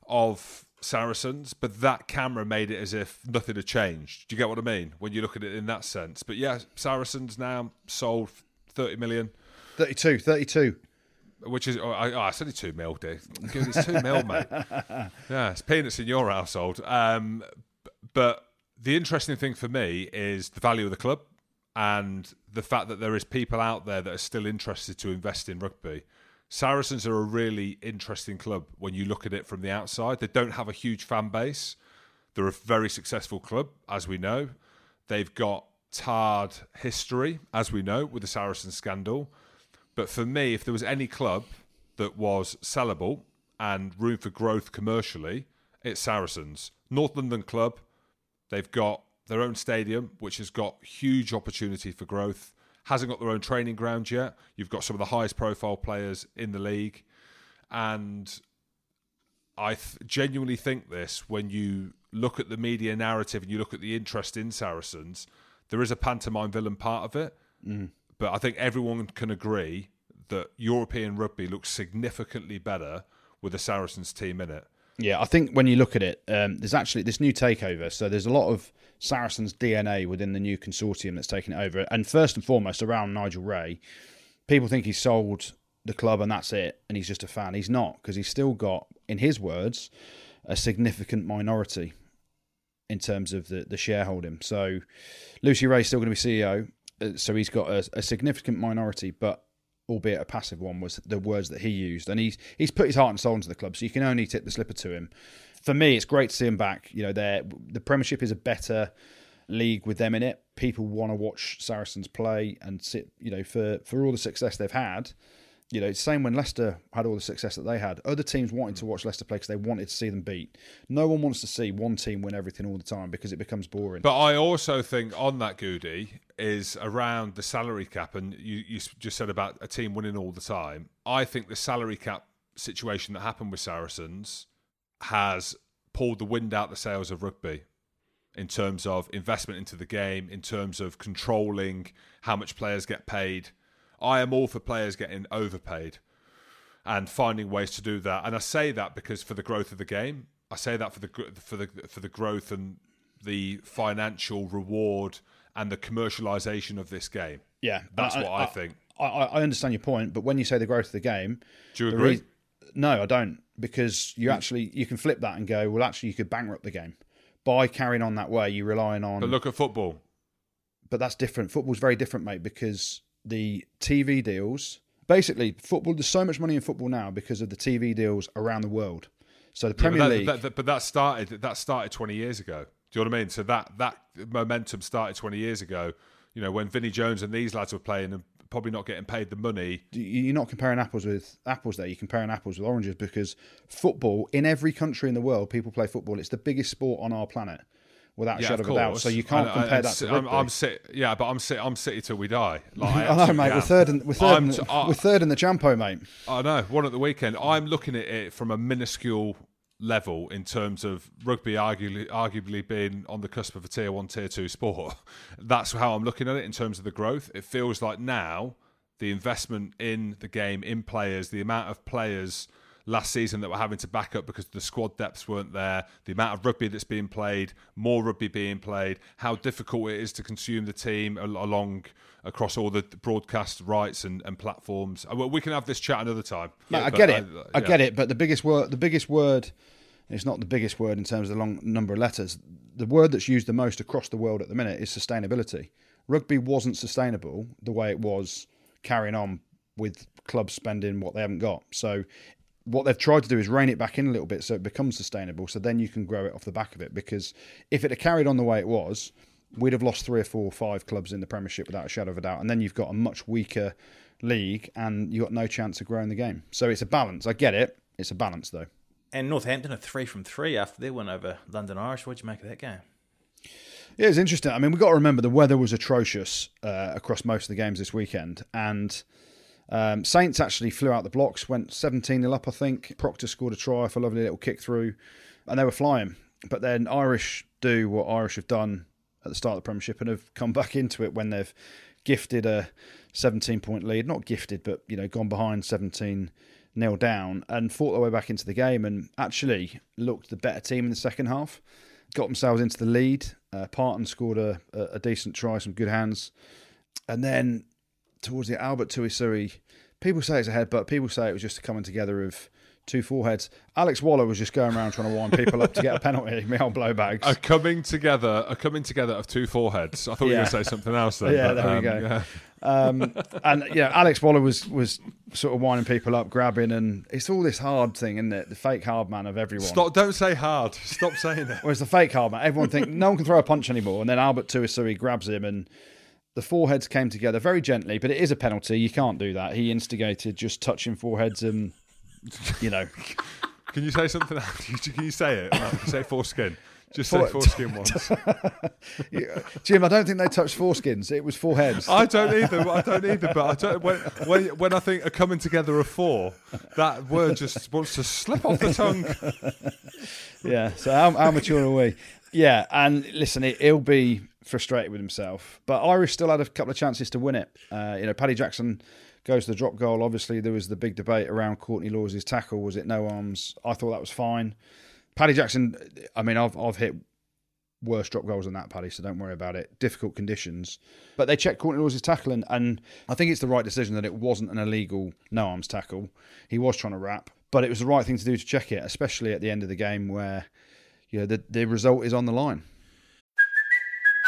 of Saracens, but that camera made it as if nothing had changed. Do you get what I mean when you look at it in that sense? But yeah, Saracens now sold 30 million, 32, 32. Which is, oh, I, oh, it's only two mil. Good, It's two mil, mate. Yeah, it's peanuts in your household. Um, but the interesting thing for me is the value of the club and the fact that there is people out there that are still interested to invest in rugby. Saracens are a really interesting club when you look at it from the outside. They don't have a huge fan base. They're a very successful club, as we know. They've got tarred history, as we know, with the Saracen scandal. But for me, if there was any club that was sellable and room for growth commercially, it's Saracens. North London club, they've got their own stadium, which has got huge opportunity for growth. Hasn't got their own training ground yet. You've got some of the highest profile players in the league. And I th- genuinely think this when you look at the media narrative and you look at the interest in Saracens, there is a pantomime villain part of it. Mm. But I think everyone can agree that European rugby looks significantly better with the Saracens team in it. Yeah, I think when you look at it, um, there's actually this new takeover. So there's a lot of Saracens DNA within the new consortium that's taken it over. And first and foremost, around Nigel Wray, people think he's sold the club and that's it, and he's just a fan. He's not, because he's still got, in his words, a significant minority in terms of the, the shareholding. So Lucy Wray's still going to be CEO, Uh, so he's got a, a significant minority, but albeit a passive one, was the words that he used. And he's he's put his heart and soul into the club, so you can only tip the slipper to him. For me, it's great to see him back. You know, they're, the Premiership is a better league with them in it. People want to watch Saracens play and sit. You know, for for all the success they've had. You know, it's the same when Leicester had all the success that they had. Other teams wanted to mm. watch Leicester play because they wanted to see them beat. No one wants to see one team win everything all the time because it becomes boring. But I also think on that Goodey is around the salary cap, and you, you just said about a team winning all the time. I think the salary cap situation that happened with Saracens has pulled the wind out the sails of rugby in terms of investment into the game, in terms of controlling how much players get paid. I am all for players getting overpaid and finding ways to do that. And I say that because for the growth of the game, I say that for the for the for the growth and the financial reward and the commercialization of this game. yeah, That's I- what I, think. I, I I understand your point, but when you say the growth of the game, Do you agree? rea- no, I don't, because you actually you can flip that and go, well, actually, you could bankrupt the game by carrying on that way. You're relying on, But look at football. but that's different. Football's very different, mate, because the TV deals. Basically, football. There's so much money in football now because of the TV deals around the world. So the Yeah, Premier but, that, League. that- that- but that started that started 20 years ago. Do you know what I mean? So that that momentum started 20 years ago. You know, when Vinnie Jones and these lads were playing and probably not getting paid the money. you're not comparing apples with apples there. You're comparing apples with oranges because football in every country in the world, people play football. It's the biggest sport on our planet, without a Yeah, shadow of a doubt. So you can't And- uh, compare and that to I'm, rugby. I'm sit, yeah, but I'm sit, I'm city till we die. Like, I I know, mate. We're third, in, we're third, I'm in, t- I- we're third in the Champo, mate. I know, one at the weekend. I'm looking at it from a minuscule level in terms of rugby arguably, arguably being on the cusp of a tier one, tier two sport. That's how I'm looking at it in terms of the growth. It feels like now the investment in the game, in players, the amount of players last season that were having to back up because the squad depths weren't there, the amount of rugby that's being played, more rugby being played, how difficult it is to consume the team along across all the broadcast rights and, and platforms. Uh, We can have this chat another time. Mate, I get it. I yeah. get it. But the biggest word, the biggest word, it's not the biggest word in terms of the long number of letters. The word that's used the most across the world at the minute is sustainability. Rugby wasn't sustainable the way it was carrying on with clubs spending what they haven't got. So what they've tried to do is rein it back in a little bit so it becomes sustainable. So then you can grow it off the back of it. Because if it had carried on the way it was, we'd have lost three or four or five clubs in the Premiership without a shadow of a doubt. And then you've got a much weaker league and you've got no chance of growing the game. So it's a balance. I get it. It's a balance, though. And Northampton are three from three after their win over London Irish. What'd you make of that game? Yeah, it's interesting. I mean, we've got to remember the weather was atrocious uh, across most of the games this weekend. And um, Saints actually flew out the blocks, went 17 0 up, I think. Proctor scored a try for a lovely little kick through, and they were flying. But then Irish do what Irish have done at the start of the Premiership and have come back into it when they've gifted a 17 point lead. Not gifted, but, you know, gone behind 17 nil down and fought their way back into the game and actually looked the better team in the second half. Got themselves into the lead. Uh, Parton scored a, a decent try, some good hands. And then towards the Albert Tuisue, people say it's a headbutt. People say it was just a coming together of two foreheads. Alex Waller was just going around trying to wind people up to get a penalty. Me old blowbags. A coming together, a coming together of two foreheads. I thought you were going to say something else. Then, Yeah, but, there we um, go. yeah. Um, and yeah, Alex Waller was was sort of winding people up, grabbing, and it's all this hard thing, isn't it? The fake hard man of everyone. Stop! Don't say hard. Stop saying it. Whereas the fake hard man, everyone think no one can throw a punch anymore, and then Albert Tuisue grabs him, and the foreheads came together very gently, but it is a penalty. You can't do that. He instigated just touching foreheads, and you know, Can you say something? Can you say it? No, say foreskin. Just Fore- say foreskin once. Jim, I don't think they touched foreskins. It was foreheads. I don't either. I don't either. But I don't, when, when when I think a coming together of four, that word just wants to slip off the tongue. Yeah. So how, how mature are we? Yeah. And listen, it, he'll be frustrated with himself. But Irish still had a couple of chances to win it. Uh, you know, Paddy Jackson goes to the drop goal. Obviously, there was the big debate around Courtney Lawes' tackle. Was it no arms? I thought that was fine. Paddy Jackson. I mean, I've I've hit worse drop goals than that, Paddy. So don't worry about it. Difficult conditions, but they checked Courtney Lawes' tackle, and, and I think it's the right decision that it wasn't an illegal no arms tackle. He was trying to wrap, but it was the right thing to do to check it, especially at the end of the game where you know the the result is on the line.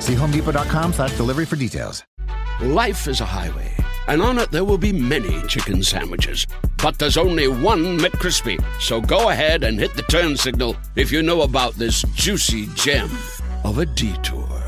See homedepot.com slash delivery for details. Life is a highway, and on it there will be many chicken sandwiches. But there's only one McCrispy. So go ahead and hit the turn signal if you know about this juicy gem of a detour.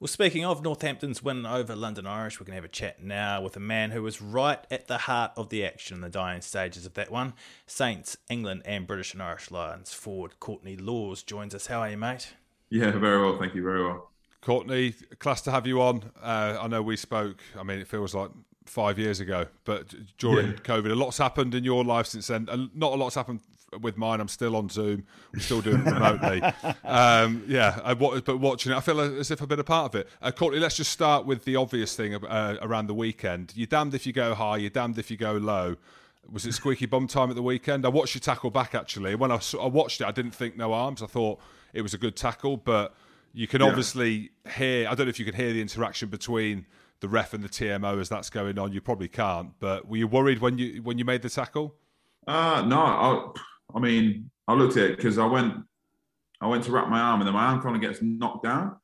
Well, speaking of Northampton's win over London Irish, we're going to have a chat now with a man who was right at the heart of the action in the dying stages of that one. Saints, England, and British and Irish Lions forward Courtney Lawes joins us. How are you, mate? Yeah, very well. Thank you. Very well. Courtney, class to have you on. Uh, I know we spoke. I mean, it feels like five years ago, but during Yeah. COVID, a lot's happened in your life since then. And not a lot's happened with mine. I'm still on Zoom. I'm still doing it remotely. um, yeah, I, wa- but watching it, I feel as if I've been a part of it. Uh, Courtney, let's just start with the obvious thing uh, around the weekend. You're damned if you go high. You're damned if you go low. Was it squeaky bum time at the weekend? I watched you tackle back actually. When I, I watched it, I didn't think no arms. I thought it was a good tackle, but you can Yeah. obviously hear. I don't know if you can hear the interaction between the ref and the TMO as that's going on. You probably can't. But were you worried when you when you made the tackle? Uh, no, I, I mean, I looked at it because I went, I went to wrap my arm, and then my arm kind of gets knocked down.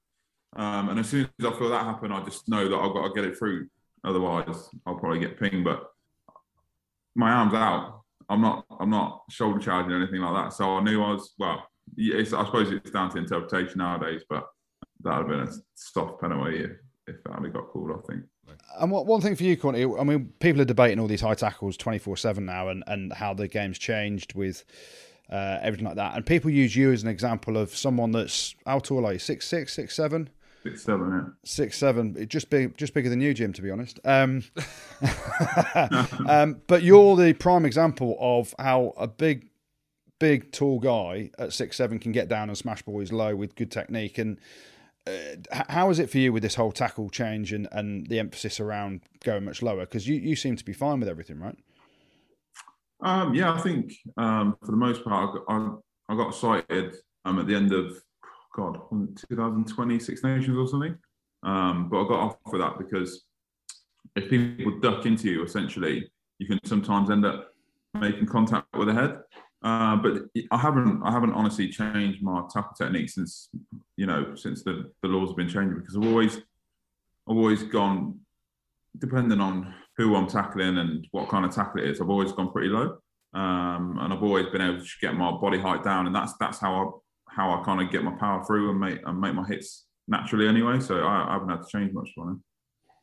Um, and as soon as I feel that happen, I just know that I've got to get it through. Otherwise, I'll probably get pinged. But my arm's out. I'm not. I'm not shoulder charging or anything like that. So I knew I was. Well, I suppose it's down to interpretation nowadays, but that would have been a soft penalty if, if that had got called. I think. And what, one thing for you, Courtney, I mean, people are debating all these high tackles 24 7 now and, and how the game's changed with uh, everything like that. And people use you as an example of someone that's, how tall are you? Six, six, six, seven? Six seven, yeah. Six seven, just big, just bigger than you, Jim. To be honest, um, um, but you're the prime example of how a big, big, tall guy at six seven can get down and smash boys low with good technique. And uh, how is it for you with this whole tackle change and, and the emphasis around going much lower? Because you, you seem to be fine with everything, right? Um, yeah, I think um, for the most part, I got, I, I got cited um, at the end of God, 2020 Six Nations or something. Um, but I got off for that because if people duck into you, essentially, you can sometimes end up making contact with the head. Uh, but I haven't, I haven't honestly changed my tackle technique since, you know, since the, the laws have been changing because I've always, I've always gone, depending on who I'm tackling and what kind of tackle it is, I've always gone pretty low, um, and I've always been able to get my body height down, and that's that's how I how I kind of get my power through and make and make my hits naturally anyway. So I, I haven't had to change much for it.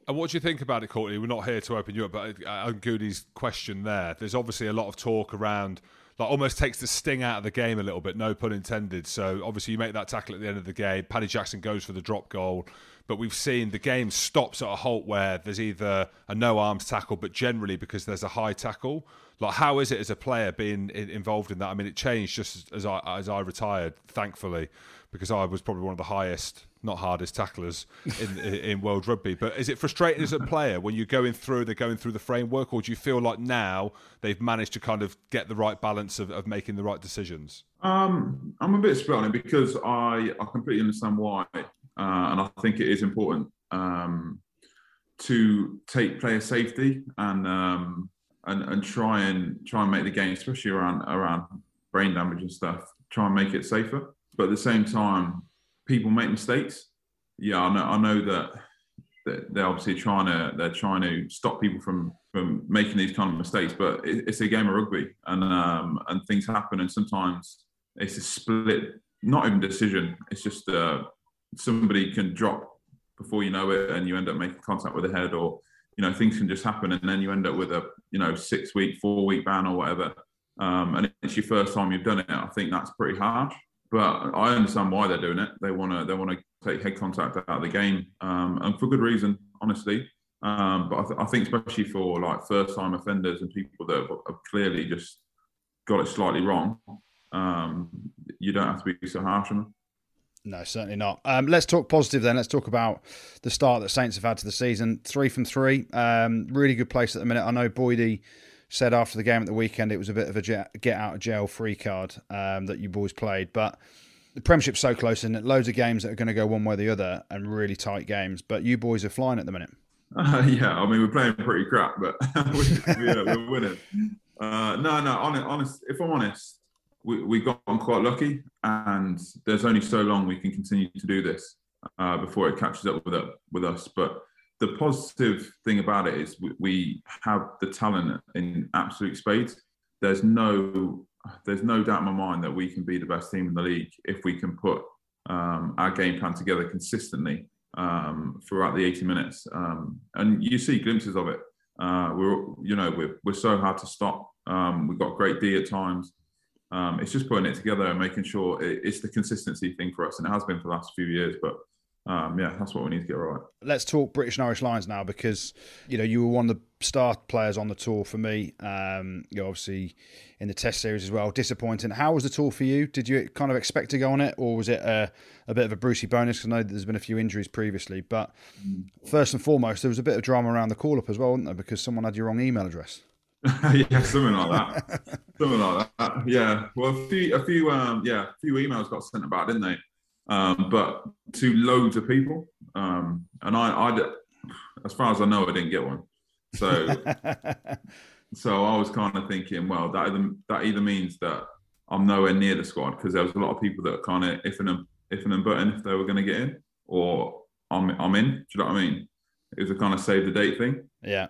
And what do you think about it, Courtney? We're not here to open you up, but on Goodey's question there, there's obviously a lot of talk around, like almost takes the sting out of the game a little bit, no pun intended. So obviously you make that tackle at the end of the game. Paddy Jackson goes for the drop goal, but we've seen the game stops at a halt where there's either a no arms tackle, but generally because there's a high tackle. Like, how is it as a player being involved in that? I mean, it changed just as I as I retired, thankfully, because I was probably one of the highest, not hardest tacklers in in world rugby. But is it frustrating as a player when you're going through, they're going through the framework, or do you feel like now they've managed to kind of get the right balance of, of making the right decisions? Um, I'm a bit split on it because I I completely understand why, uh, and I think it is important um, to take player safety and um, and and try and try and make the game, especially around around brain damage and stuff, try and make it safer. But at the same time, people make mistakes. Yeah, I know. I know that, that they're obviously trying to they're trying to stop people from from making these kind of mistakes. But it, it's a game of rugby, and um, and things happen, and sometimes it's a split, not even decision. It's just uh, somebody can drop before you know it, and you end up making contact with the head, or you know things can just happen, and then you end up with a you know six week, four week ban or whatever. Um, and it's your first time you've done it. I think that's pretty harsh but I understand why they're doing it. They want to they want to take head contact out of the game, um, and for good reason, honestly. Um, but I, th- I, think especially for like first time offenders and people that have clearly just got it slightly wrong, um, you don't have to be so harsh on them. No, certainly not. Um, let's talk positive then. Let's talk about the start that Saints have had to the season. Three from three. Um, really good place at the minute. I know Boydie said after the game at the weekend it was a bit of a get out of jail free card um, that you boys played. But the Premiership's so close and loads of games that are going to go one way or the other and really tight games. But you boys are flying at the minute. Uh, yeah, I mean we're playing pretty crap, but we, are we're winning. Uh, no, no, honest, honest, if I'm honest, we, we got on quite lucky, and there's only so long we can continue to do this uh, before it catches up with, with us. But the positive thing about it is we, have the talent in absolute spades. There's no there's no doubt in my mind that we can be the best team in the league if we can put um, our game plan together consistently um, throughout the 80 minutes. Um, and you see glimpses of it. Uh, we're you know we're we're so hard to stop. Um, we've got great D at times. Um, it's just putting it together and making sure it, it's the consistency thing for us, and it has been for the last few years. But um, yeah, that's what we need to get right. Let's talk British and Irish Lions now because you know you were one of the star players on the tour for me. Um, you obviously in the Test series as well. Disappointing. How was the tour for you? Did you kind of expect to go on it, or was it a, a bit of a Brucey bonus? Because I know there's been a few injuries previously. But first and foremost, there was a bit of drama around the call up as well, wasn't there? Because someone had your wrong email address. yeah, something like that. something like that. Yeah. Well, a few, a few, um, yeah, a few emails got sent about, didn't they? Um, but to loads of people. Um, and I, I, as far as I know, I didn't get one. So, so I was kind of thinking, well, that either, that either means that I'm nowhere near the squad because there was a lot of people that kind of if and if and button if they were going to get in, or I'm I'm in. Do you know what I mean? It was a kind of save the date thing. Yeah.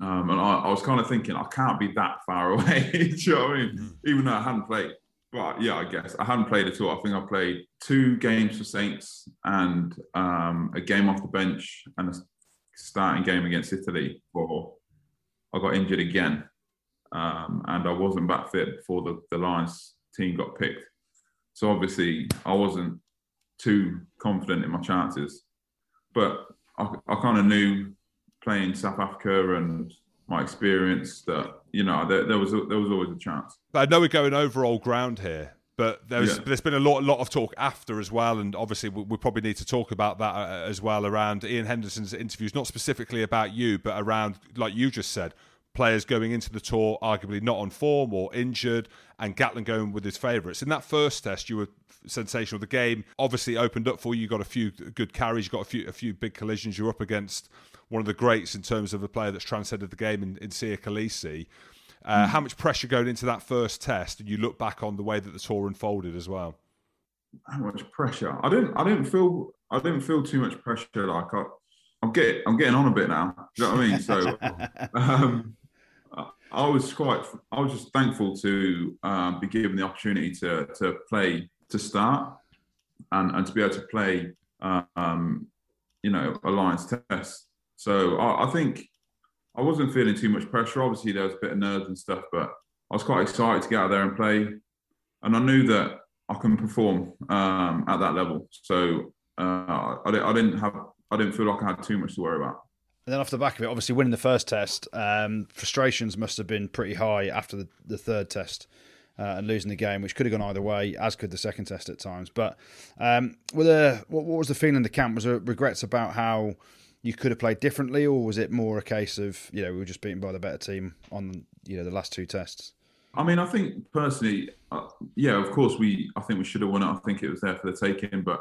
Um, and I, I, was kind of thinking I can't be that far away. Do you know what I mean? Mm. Even though I hadn't played. But yeah, I guess I haven't played at all. I think I played two games for Saints and um, a game off the bench and a starting game against Italy. Before I got injured again, um, and I wasn't back fit before the, the Lions team got picked. So obviously, I wasn't too confident in my chances. but I, I kind of knew playing South Africa and my experience that you know there, there was a, there was always a chance. But I know we're going over old ground here, but there's Yeah. there's been a lot lot of talk after as well, and obviously we, we probably need to talk about that uh, as well around Iain Henderson's interviews, not specifically about you, but around like you just said, players going into the tour arguably not on form or injured, and Gatland going with his favourites. In that first test, you were sensational. The game obviously opened up for you. You got a few good carries, you got a few a few big collisions. You're up against one of the greats in terms of a player that's transcended the game in, in Siya Kolisi. Uh, How much pressure going into that first test? And you look back on the way that the tour unfolded as well. How much pressure? I didn't I didn't feel I didn't feel too much pressure. Like I, I'm getting I'm getting on a bit now. Do you know what I mean? So um, I- I was quite I was just thankful to um, be given the opportunity to to play to start and and to be able to play um, you know a Lions test. So I, I think I wasn't feeling too much pressure. Obviously there was a bit of nerves and stuff, but I was quite excited to get out there and play, and I knew that I can perform um, at that level. So uh, I, I didn't have I didn't feel like I had too much to worry about. And then off the back of it, obviously winning the first test, um, frustrations must have been pretty high after the, the third test uh, and losing the game, which could have gone either way, as could the second test at times. But um, were there, what, what was the feeling in the camp? Was there regrets about how you could have played differently, or was it more a case of you know we were just beaten by the better team on you know the last two tests? I mean, I think personally, uh, yeah, of course, we. I think we should have won it. I think it was there for the taking, but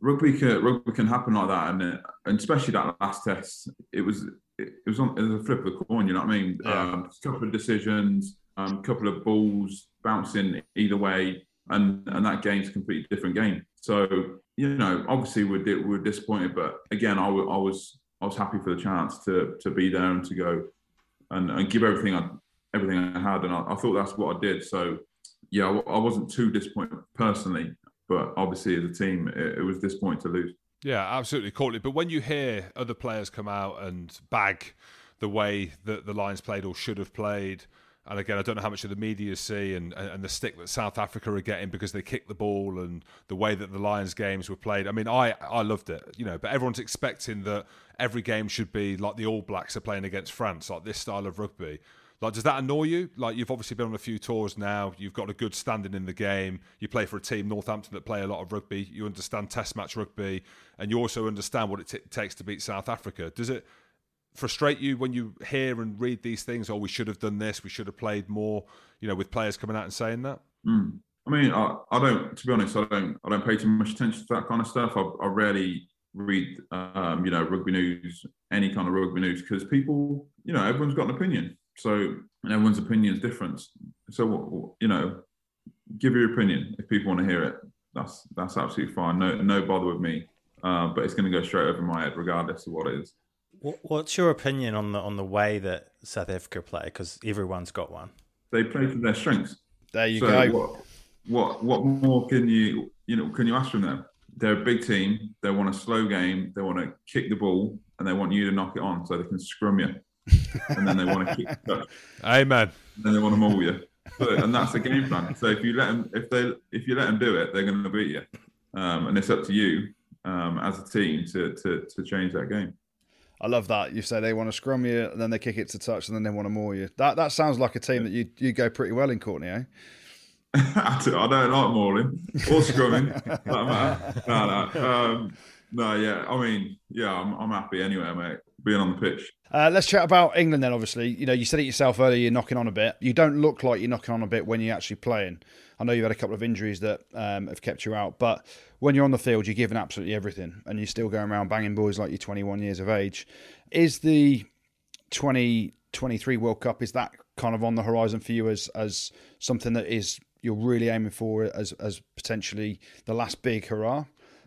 rugby can rugby can happen like that, and uh, and especially that last test, it was it, was on it was a flip of the coin. You know what I mean? Yeah. Um, a couple of decisions, a um, couple of balls bouncing either way, and and that game's a completely different game. So you know, obviously we're di- we're disappointed, but again, I was I was happy for the chance to to be there and to go and, and give everything I everything I had, and I, I thought that's what I did. So yeah, I, I wasn't too disappointed personally, but obviously as a team, it, it was disappointing to lose. Yeah, absolutely, Courtney. But when you hear other players come out and bag the way that the Lions played or should have played, and again, I don't know how much of the media see and, and the stick that South Africa are getting because they kicked the ball and the way that the Lions games were played. I mean, I, I loved it, you know, but everyone's expecting that every game should be like the All Blacks are playing against France, like this style of rugby. Like, does that annoy you? Like, you've obviously been on a few tours now. You've got a good standing in the game. You play for a team, Northampton, that play a lot of rugby. You understand Test match rugby, and you also understand what it t- takes to beat South Africa. Does it frustrate you when you hear and read these things? Oh, we should have done this. We should have played more. You know, with players coming out and saying that. Mm. I mean, I, I don't. To be honest, I don't. I don't pay too much attention to that kind of stuff. I, I rarely read, um, you know, rugby news, any kind of rugby news, because people, you know, everyone's got an opinion. So and everyone's opinion is different. So you know, give your opinion if people want to hear it. That's that's absolutely fine. No no bother with me. Uh, but it's going to go straight over my head, regardless of what it is. What- What's your opinion on the on the way that South Africa play? Because everyone's got one. They play to their strengths. There you so go. What, what what more can you you know can you ask from them? They're a big team. They want a slow game. They want to kick the ball and they want you to knock it on so they can scrum you. and then they want to kick the touch. Amen. Then they want to maul you. So, and that's the game plan. So if you let them if they if you let them do it, they're going to beat you. Um, and it's up to you um, as a team to, to to change that game. I love that. You say they want to scrum you, and then they kick it to touch, and then they want to maul you. That that sounds like a team that you you go pretty well in, Courtney. Eh? I don't like mauling or scrumming. Matter. No, no, um, no. Yeah, I mean, yeah, I'm, I'm happy anyway, mate. Being on the pitch. Uh, let's chat about England then. Obviously, you know you said it yourself earlier. You're knocking on a bit. You don't look like you're knocking on a bit when you're actually playing. I know you've had a couple of injuries that um, have kept you out, but when you're on the field, you're giving absolutely everything, and you're still going around banging boys like you're 21 years of age. Is the 2023 World Cup is that kind of on the horizon for you as as something that is you're really aiming for as as potentially the last big hurrah?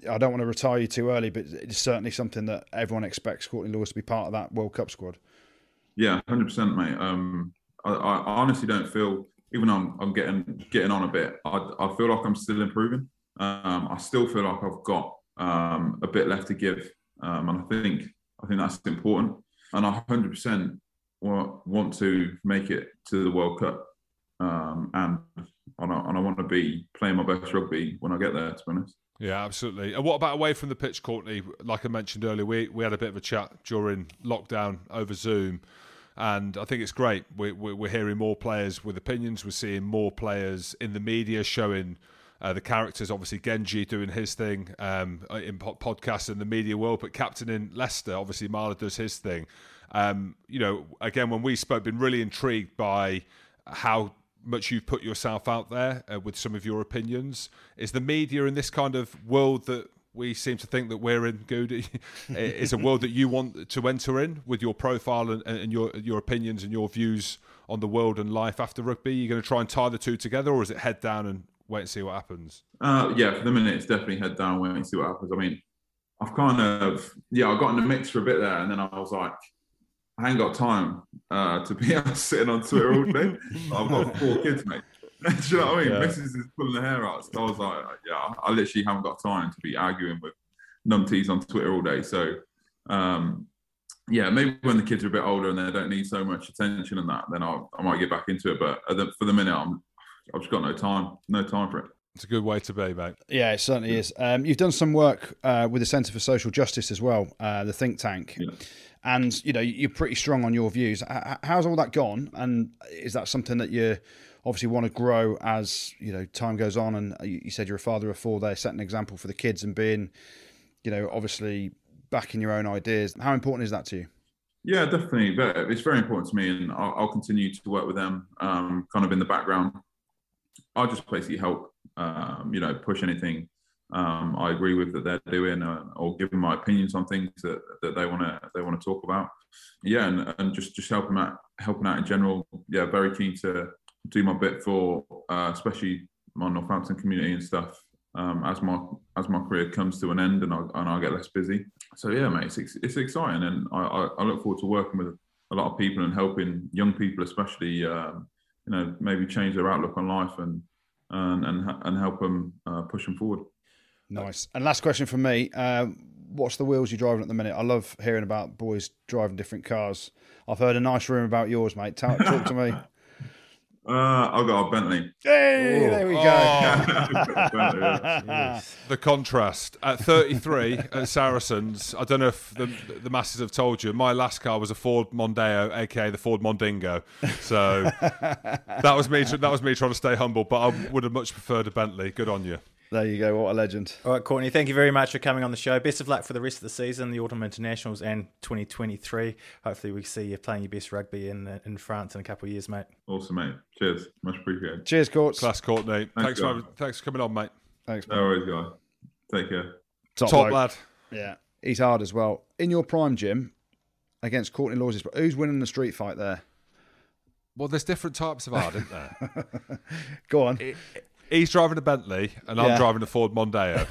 I don't want to retire you too early, but it's certainly something that everyone expects Courtney Lawes to be part of that World Cup squad. Yeah, hundred percent, mate. Um, I, I honestly don't feel, even though I'm, I'm getting getting on a bit, I, I feel like I'm still improving. Um, I still feel like I've got um, a bit left to give, um, and I think I think that's important. And I hundred percent want to make it to the World Cup, um, and and I, and I want to be playing my best rugby when I get there. To be honest. Yeah, absolutely. And what about away from the pitch, Courtney? Like I mentioned earlier, we we had a bit of a chat during lockdown over Zoom, and I think it's great. We, we, we're hearing more players with opinions. We're seeing more players in the media showing. Uh, the characters, obviously Genge doing his thing um, in po- podcasts in the media world, but captain in Leicester, obviously Marler does his thing. Um, you know, again, when we spoke, been really intrigued by how much you've put yourself out there uh, with some of your opinions. Is the media in this kind of world that we seem to think that we're in, Goodey, is a world that you want to enter in with your profile and, and your your opinions and your views on the world and life after rugby? You're going to try and tie the two together, or is it head down and wait and see what happens? Uh, yeah, for the minute, it's definitely head down, wait and see what happens. I mean, I've kind of yeah, I got in the mix for a bit there, and then I was like, I ain't got time uh, to be out sitting on Twitter all day. I've got four kids, mate. Do you know what I mean? Yeah. Mrs. is pulling the hair out. So I was like, yeah, I literally haven't got time to be arguing with numpties on Twitter all day. So, um, yeah, maybe when the kids are a bit older and they don't need so much attention and that, then I'll, I might get back into it. But for the minute, I'm, I've just got no time, no time for it. It's a good way to be, mate. Yeah, it certainly is. Um, you've done some work uh, with the Centre for Social Justice as well, uh, the think tank. Yeah and you know you're pretty strong on your views. How's all that gone? And is that something that you obviously want to grow as you know time goes on? And you said you're a father of four. There, setting an example for the kids and being, you know, obviously backing your own ideas. How important is that to you? Yeah, definitely. But it's very important to me, and I'll, I'll continue to work with them, um, kind of in the background. I'll just basically help, um, you know, push anything um, I agree with that they're doing, uh, or giving my opinions on things that, that they want to they want to talk about. Yeah, and, and just just helping out helping out in general. Yeah, very keen to do my bit for uh, especially my Northampton community and stuff. Um, as my as my career comes to an end and I and I get less busy. So yeah, mate, it's, it's exciting, and I, I, look forward to working with a lot of people and helping young people, especially um, you know maybe change their outlook on life and and and, and help them uh, push them forward. Nice. And last question from me. Uh, what's the wheels you're driving at the minute? I love hearing about boys driving different cars. I've heard a nice room about yours, mate. Talk, talk to me. Uh, I've got a Bentley. Hey, Ooh. there we go. Oh. the contrast at 33 at Saracens. I don't know if the the masses have told you. My last car was a Ford Mondeo, aka the Ford Mondingo. So that was me. That was me trying to stay humble. But I would have much preferred a Bentley. Good on you. There you go. What a legend. All right, Courtney, thank you very much for coming on the show. Best of luck for the rest of the season, the Autumn Internationals and 2023. Hopefully, we see you playing your best rugby in in France in a couple of years, mate. Awesome, mate. Cheers. Much appreciated. Cheers, Courts. Class, Courtney. Thanks, thanks, for, thanks for coming on, mate. Thanks, mate. No worries, guys. Take care. Top, Top lad. Yeah. He's hard as well. In your prime, Jim, against Courtney Lawes, who's winning the street fight there? Well, there's different types of hard, isn't there? Go on. It, he's driving a Bentley and I'm driving a Ford Mondeo.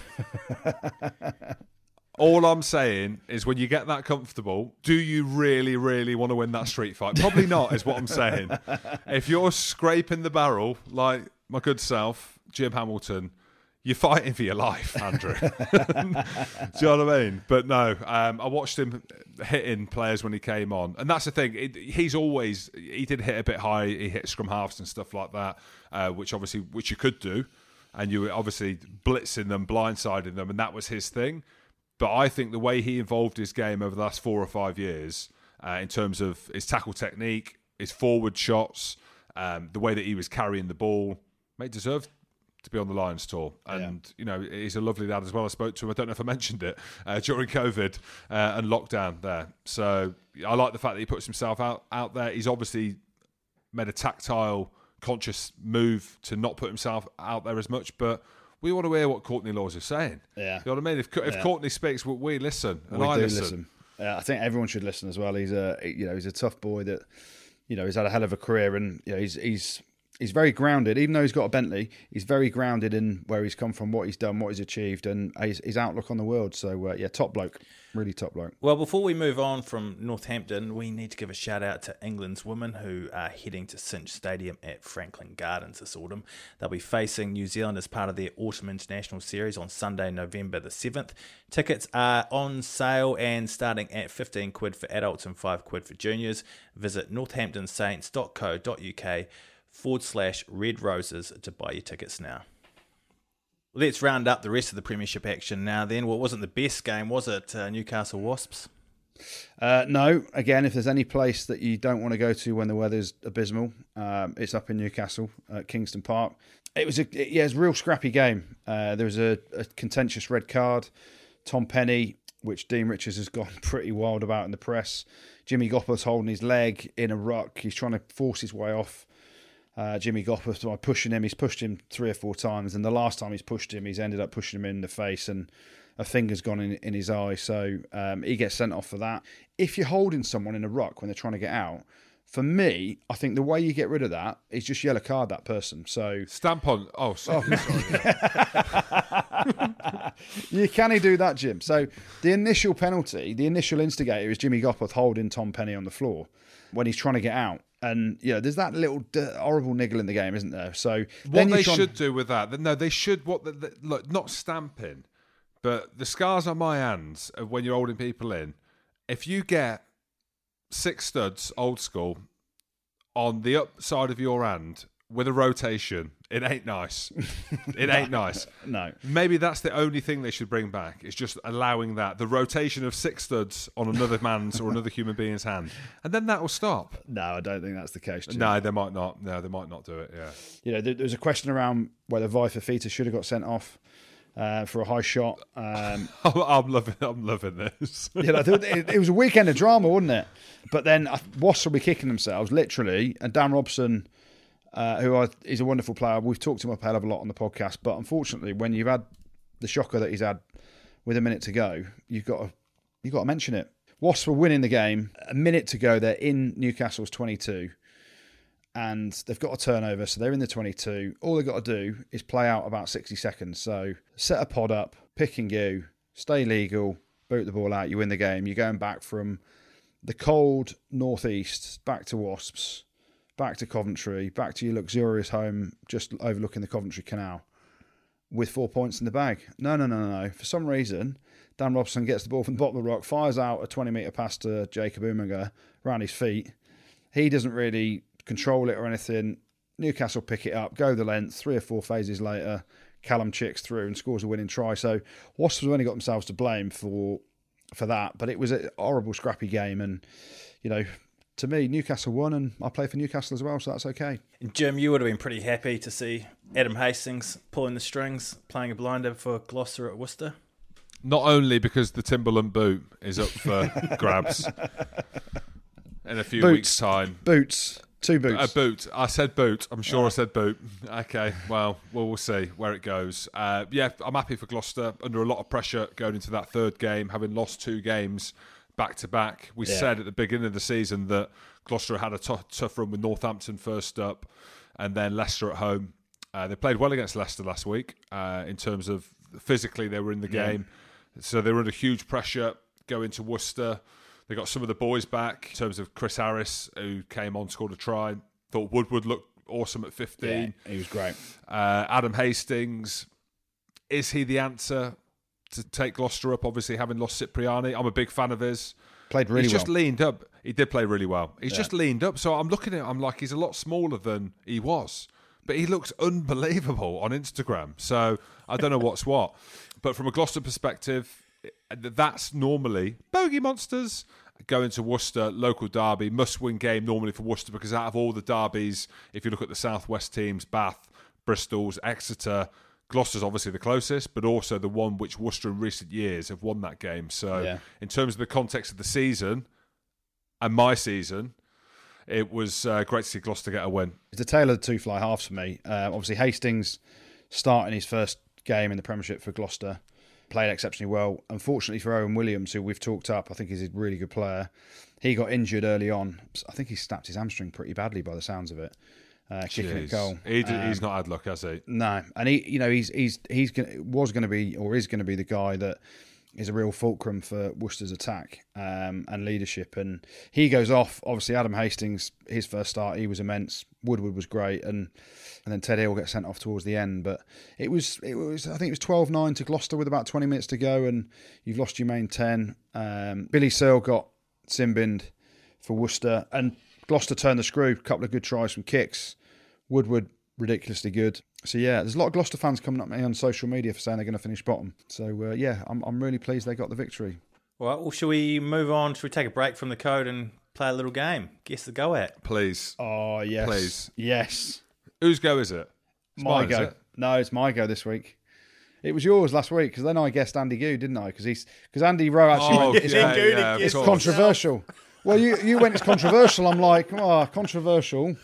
All I'm saying is when you get that comfortable, do you really, really want to win that street fight? Probably not, is what I'm saying. If you're scraping the barrel like my good self, Jim Hamilton, you're fighting for your life, Andrew. Do you know what I mean? But no, um, I watched him hitting players when he came on, and that's the thing. It, he's always he did hit a bit high. He hit scrum halves and stuff like that, uh, which obviously which you could do, and you were obviously blitzing them, blindsiding them, and that was his thing. But I think the way he evolved his game over the last four or five years, uh, in terms of his tackle technique, his forward shots, um, the way that he was carrying the ball, mate deserved to be on the Lions tour. And, yeah. you know, he's a lovely lad as well. I spoke to him, I don't know if I mentioned it, uh, during COVID uh, and lockdown there. So I like the fact that he puts himself out, out there. He's obviously made a tactile, conscious move to not put himself out there as much, but we want to hear what Courtney Lawes is saying. Yeah. You know what I mean? If, if yeah. Courtney speaks, we listen, and we I listen. listen. Yeah, I think everyone should listen as well. He's a you know he's a tough boy that you know he's had a hell of a career and you know he's he's he's very grounded. Even though he's got a Bentley, he's very grounded in where he's come from, what he's done, what he's achieved, and his, his outlook on the world. So uh, yeah, top bloke, really top bloke. Well, before we move on from Northampton, we need to give a shout out to England's women who are heading to Cinch Stadium at Franklin Gardens this autumn. They'll be facing New Zealand as part of their Autumn International Series on Sunday, November the seventh. Tickets are on sale and starting at 15 quid for adults and 5 quid for juniors. Visit northamptonsaints.co.uk forward slash red roses to buy your tickets now. Let's round up the rest of the Premiership action now. Then, what wasn't the best game, was it? Uh, Newcastle Wasps. Uh, no, again, if there's any place that you don't want to go to when the weather's abysmal, um, it's up in Newcastle Kingston Park. It was a yeah, it was a real scrappy game. Uh, there was a, a contentious red card. Tom Penny, which Dean Richards has gone pretty wild about in the press. Jimmy Gopperth's holding his leg in a ruck. He's trying to force his way off uh, Jimmy Gopperth by pushing him. He's pushed him three or four times, and the last time he's pushed him, he's ended up pushing him in the face, and a finger's gone in, in his eye. So um, he gets sent off for that. If you're holding someone in a ruck when they're trying to get out, for me, I think the way you get rid of that is just yellow card that person. So Stamp on. Oh, sorry. you can he do that, Jim? So the initial penalty, the initial instigator is Jimmy Gopperth holding Tom Penny on the floor when he's trying to get out. And yeah, there's that little d- horrible niggle in the game, isn't there? So what you they should do with that, no, they should what the, the, look not stamping, but the scars on my hands of when you're holding people in. If you get six studs, old school, on the upside of your hand with a rotation, it ain't nice. it ain't nice. no. Maybe that's the only thing they should bring back. Is just allowing that the rotation of six studs on another man's or another human being's hand, and then that will stop. No, I don't think that's the case. Jim. No, they might not. No, they might not do it. Yeah. You know, there, there was a question around whether Vaea Fifita should have got sent off uh, for a high shot. Um, I'm loving. I'm loving this. you know, it, it was a weekend of drama, wasn't it? But then uh, Wasps will be kicking themselves, literally. And Dan Robson, uh, who is a wonderful player, we've talked him a hell of a lot on the podcast. But unfortunately, when you've had the shocker that he's had with a minute to go, you've got to you've got to mention it. Wasps were winning the game. A minute to go, they're in Newcastle's 22, and they've got a turnover, so they're in the 22. All they've got to do is play out about 60 seconds. So set a pod up, pick and go, stay legal, boot the ball out, you win the game. You're going back from the cold northeast back to Wasps, back to Coventry, back to your luxurious home just overlooking the Coventry Canal with four points in the bag. No, no, no, no, no. For some reason, Dan Robson gets the ball from the bottom of the ruck, fires out a 20 metre pass to Jacob Umaga around his feet. He doesn't really control it or anything. Newcastle pick it up, go the length. Three or four phases later, Callum chicks through and scores a winning try. So Wasps have only got themselves to blame for for that, but it was a horrible, scrappy game, and you know. To me, Newcastle won, and I play for Newcastle as well, so that's okay. Jim, you would have been pretty happy to see Adam Hastings pulling the strings, playing a blinder for Gloucester at Worcester. Not only because the Timberland boot is up for grabs in a few Boots. weeks' time. Boots, two boots. A boot. I said boot. I'm sure I said boot. Okay. Well, well, we'll see where it goes. Uh, yeah, I'm happy for Gloucester. Under a lot of pressure going into that third game, having lost two games back to back. We Yeah. said at the beginning of the season that Gloucester had a tough, tough run with Northampton first up, and then Leicester at home. Uh, they played well against Leicester last week uh, in terms of physically they were in the game, so they were under huge pressure going to Worcester. They got some of the boys back in terms of Chris Harris, who came on, scored a try. Thought Woodward looked awesome at 15. yeah, he was great. Uh, Adam Hastings, is he the answer to take Gloucester up? Obviously, having lost Cipriani, I'm a big fan of his. Played really he's well. just leaned up. He did play really well. He's Yeah. just leaned up. So I'm looking at him. I'm like, he's a lot smaller than he was, but he looks unbelievable on Instagram. So I don't know what's what. But from a Gloucester perspective, eh, that's normally bogey monsters going to Worcester, local derby, must win game normally for Worcester because out of all the derbies, if you look at the southwest teams, Bath, Bristol's, Exeter, Gloucester's obviously the closest, but also the one which Worcester in recent years have won that game. So, Yeah. in terms of the context of the season and my season, it was uh, great to see Gloucester get a win. It's a tale of the two fly halves for me. Uh, obviously, Hastings starting his first game in the Premiership for Gloucester played exceptionally well. Unfortunately for Owen Williams, who we've talked up, I think he's a really good player. He got injured early on. I think he snapped his hamstring pretty badly by the sounds of it. Uh, kicking at Jeez. goal. He d- Um, he's not had luck, has he? No, and he, you know, he's he's he's gonna, was going to be or is going to be the guy that is a real fulcrum for Worcester's attack um, and leadership. And he goes off. Obviously, Adam Hastings, his first start, he was immense. Woodward was great, and and then Ted Hill gets sent off towards the end. But it was it was I think it was 12-9 to Gloucester with about twenty minutes to go, and you've lost your main ten. Um, Billy Searle got sin-binned for Worcester, and Gloucester turned the screw. A couple of good tries from kicks Woodward ridiculously good. So yeah, there's a lot of Gloucester fans coming up me on social media for saying they're going to finish bottom. So uh, yeah, I'm I'm really pleased they got the victory. All right, well, shall we move on? Shall we take a break from the code and play a little game? Guess the go at. Please. Oh yes, Please. yes, Whose go is it? It's my mine, go. it? No, it's my go this week. It was yours last week because then I guessed Andy Goo, didn't I? Because he's because Andy Rowe actually Oh, went, yeah, Goodey yeah, of gets course. controversial. Well, you you went it's controversial. I'm like, oh, controversial.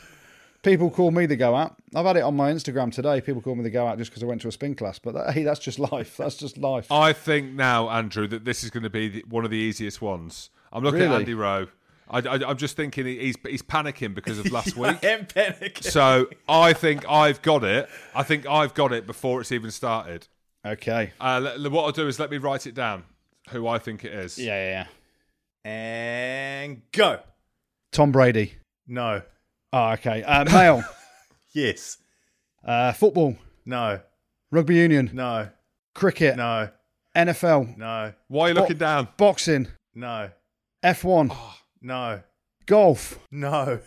People call me the go out. I've had it on my Instagram today. People call me the go out just because I went to a spin class. But that, hey, that's just life. That's just life. I think now, Andrew, that this is going to be the, one of the easiest ones. I'm looking Really? at Andy Rowe. I, I, I'm just thinking he's he's panicking because of last week. Am panicking. So I think I've got it. I think I've got it before it's even started. Okay. Uh, what I'll do is let me write it down. Who I think it is. Yeah, yeah, yeah. And go. Tom Brady. No. Oh, okay. Uh, male. Yes. uh, football. No. Rugby union. No. Cricket. No. NFL. No. Why are you looking down? Boxing. No. F1. No. Golf. No.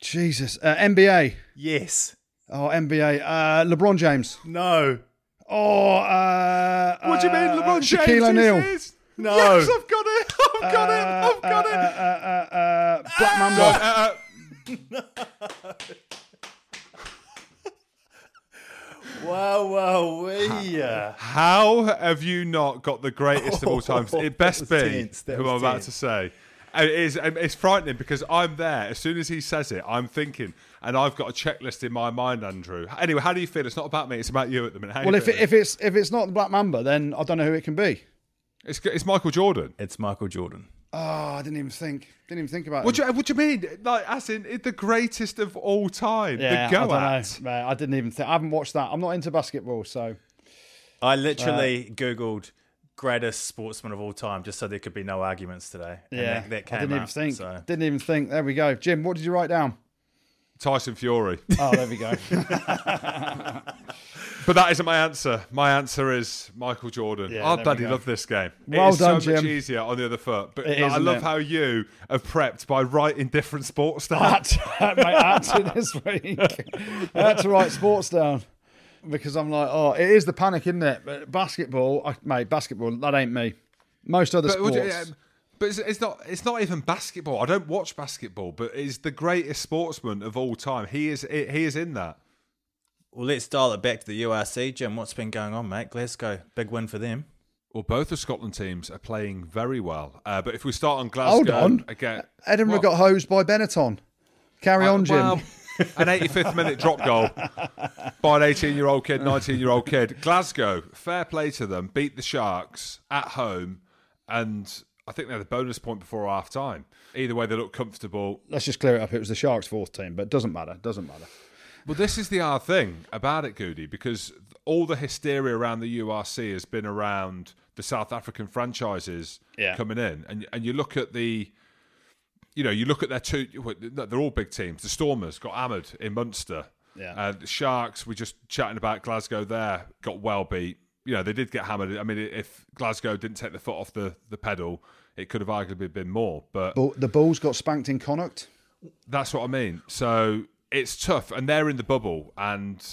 Jesus. Uh, NBA. Yes. Oh, NBA. Uh, LeBron James. No. Oh, uh, What do you mean, uh, LeBron James? Shaquille O'Neal. is- is- No. Yes, I've got it. I've got it. I've got uh, it. Uh, uh, uh, Black Mamba. Uh, Wow, wow, we. Uh, How have you not got the greatest of all times? It best That was be tense, that who was I'm about tense. to say. And It is. um, It's frightening because I'm there. As soon as he says it, I'm thinking, and I've got a checklist in my mind, Andrew. Anyway, how do you feel? It's not about me. It's about you at the minute. How you Well, if, it, feeling? if it's if it's not the Black Mamba, then I don't know who it can be. It's it's Michael Jordan. it's Michael Jordan. Oh, I didn't even think. Didn't even think about What it. do you, what do you mean? Like, as in the greatest of all time? yeah, the go I don't at. know. Mate, I didn't even think. I haven't watched that. I'm not into basketball, so I literally Googled greatest sportsman of all time just so there could be no arguments today. And yeah, that, that came I didn't even up, think. So. Didn't even think. There we go. Jim, what did you write down? Tyson Fury. Oh, there we go. But that isn't my answer. My answer is Michael Jordan. Yeah, I there we bloody go. love this game. Well it is done, so much Jim. easier on the other foot. But It like, is, I isn't love it? how you have prepped by writing different sports I down. had to, mate, I had to this week. I had to write sports down because I'm like, oh, it is the panic, isn't it? But basketball, I, mate, basketball, that ain't me. Most other But, would sports. you- um, but it's, it's not. It's not even basketball. I don't watch basketball, but he's the greatest sportsman of all time. He is. He is in that. Well, let's dial it back to the URC. Jim, what's been going on, mate? Glasgow, big win for them. Well, both the Scotland teams are playing very well. Uh, but if we start on Glasgow Hold on. again, Edinburgh What? got hosed by Benetton. Carry on, Jim. Well, an 85th minute drop goal by an 18 year old kid, 19 year old kid. Glasgow, fair play to them, beat the Sharks at home, and I think they had a bonus point before half time. Either way, they look comfortable. Let's just clear it up. It was the Sharks' fourth team, but it doesn't matter. Doesn't matter. Well, this is the hard thing about it, Goodey, because all the hysteria around the URC has been around the South African franchises Yeah. coming in, and and you look at the, you know, you look at their two. They're all big teams. The Stormers got hammered in Munster. Yeah. Uh, the Sharks, we're just chatting about Glasgow. There got well beat. You know, they did get hammered. I mean, if Glasgow didn't take the foot off the the pedal, it could have arguably been more. But But the Bulls got spanked in Connacht. that's what I mean. So it's tough, and they're in the bubble, and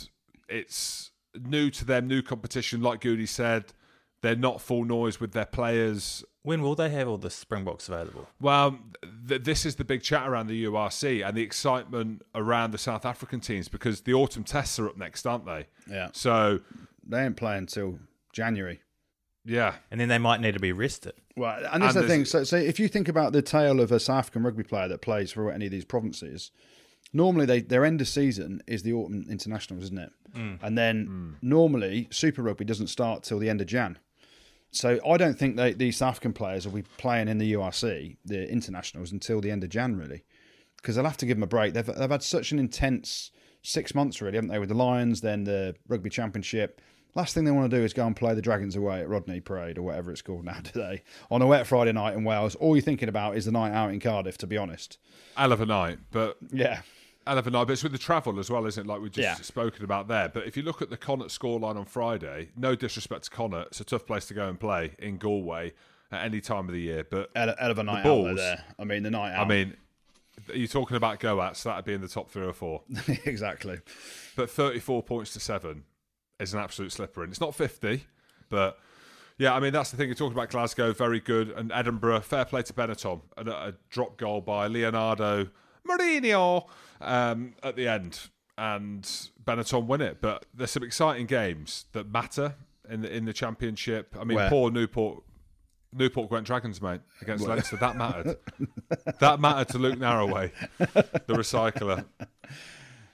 it's new to them, new competition. Like Goodey said, they're not full noise with their players. When will they have all the Springboks available? Well, th- this is the big chat around the URC and the excitement around the South African teams because the autumn tests are up next, aren't they? Yeah. So They ain't playing till January. yeah, And then they might need to be rested. Well, and that's And the thing. So, so if you think about the tale of a South African rugby player that plays for any of these provinces, normally they, their end of season is the autumn internationals, isn't it? Mm. And then mm. normally Super Rugby doesn't start till the end of Jan. So I don't think they, these South African players will be playing in the URC, the internationals, until the end of Jan, really, because they'll have to give them a break. They've they've had such an intense six months, really, haven't they, with the Lions, then the Rugby Championship. Last thing they want to do is go and play the Dragons away at Rodney Parade or whatever it's called now today on a wet Friday night in Wales. All you're thinking about is the night out in Cardiff, to be honest. hell of a night, but Yeah. hell of a night. But it's with the travel as well, isn't it? Like we've just Yeah. spoken about there. But if you look at the Connacht scoreline on Friday, no disrespect to Connacht, it's a tough place to go and play in Galway at any time of the year. But Hell, hell of a night out Bulls. though there. I mean, the night out. I mean, You're talking about Goats, that'd be in the top three or four. exactly. But 34 points to seven is an absolute slipper. And it's not 50, but yeah, I mean, that's the thing. You're talking about Glasgow, very good. And Edinburgh, fair play to Benetton. And a, a drop goal by Leonardo Mourinho um, at the end. And Benetton win it. But there's some exciting games that matter in the, in the championship. I mean, Where? poor Newport. Newport Gwent Dragons, mate, against Leinster. That mattered. that mattered to Luke Narraway, the recycler.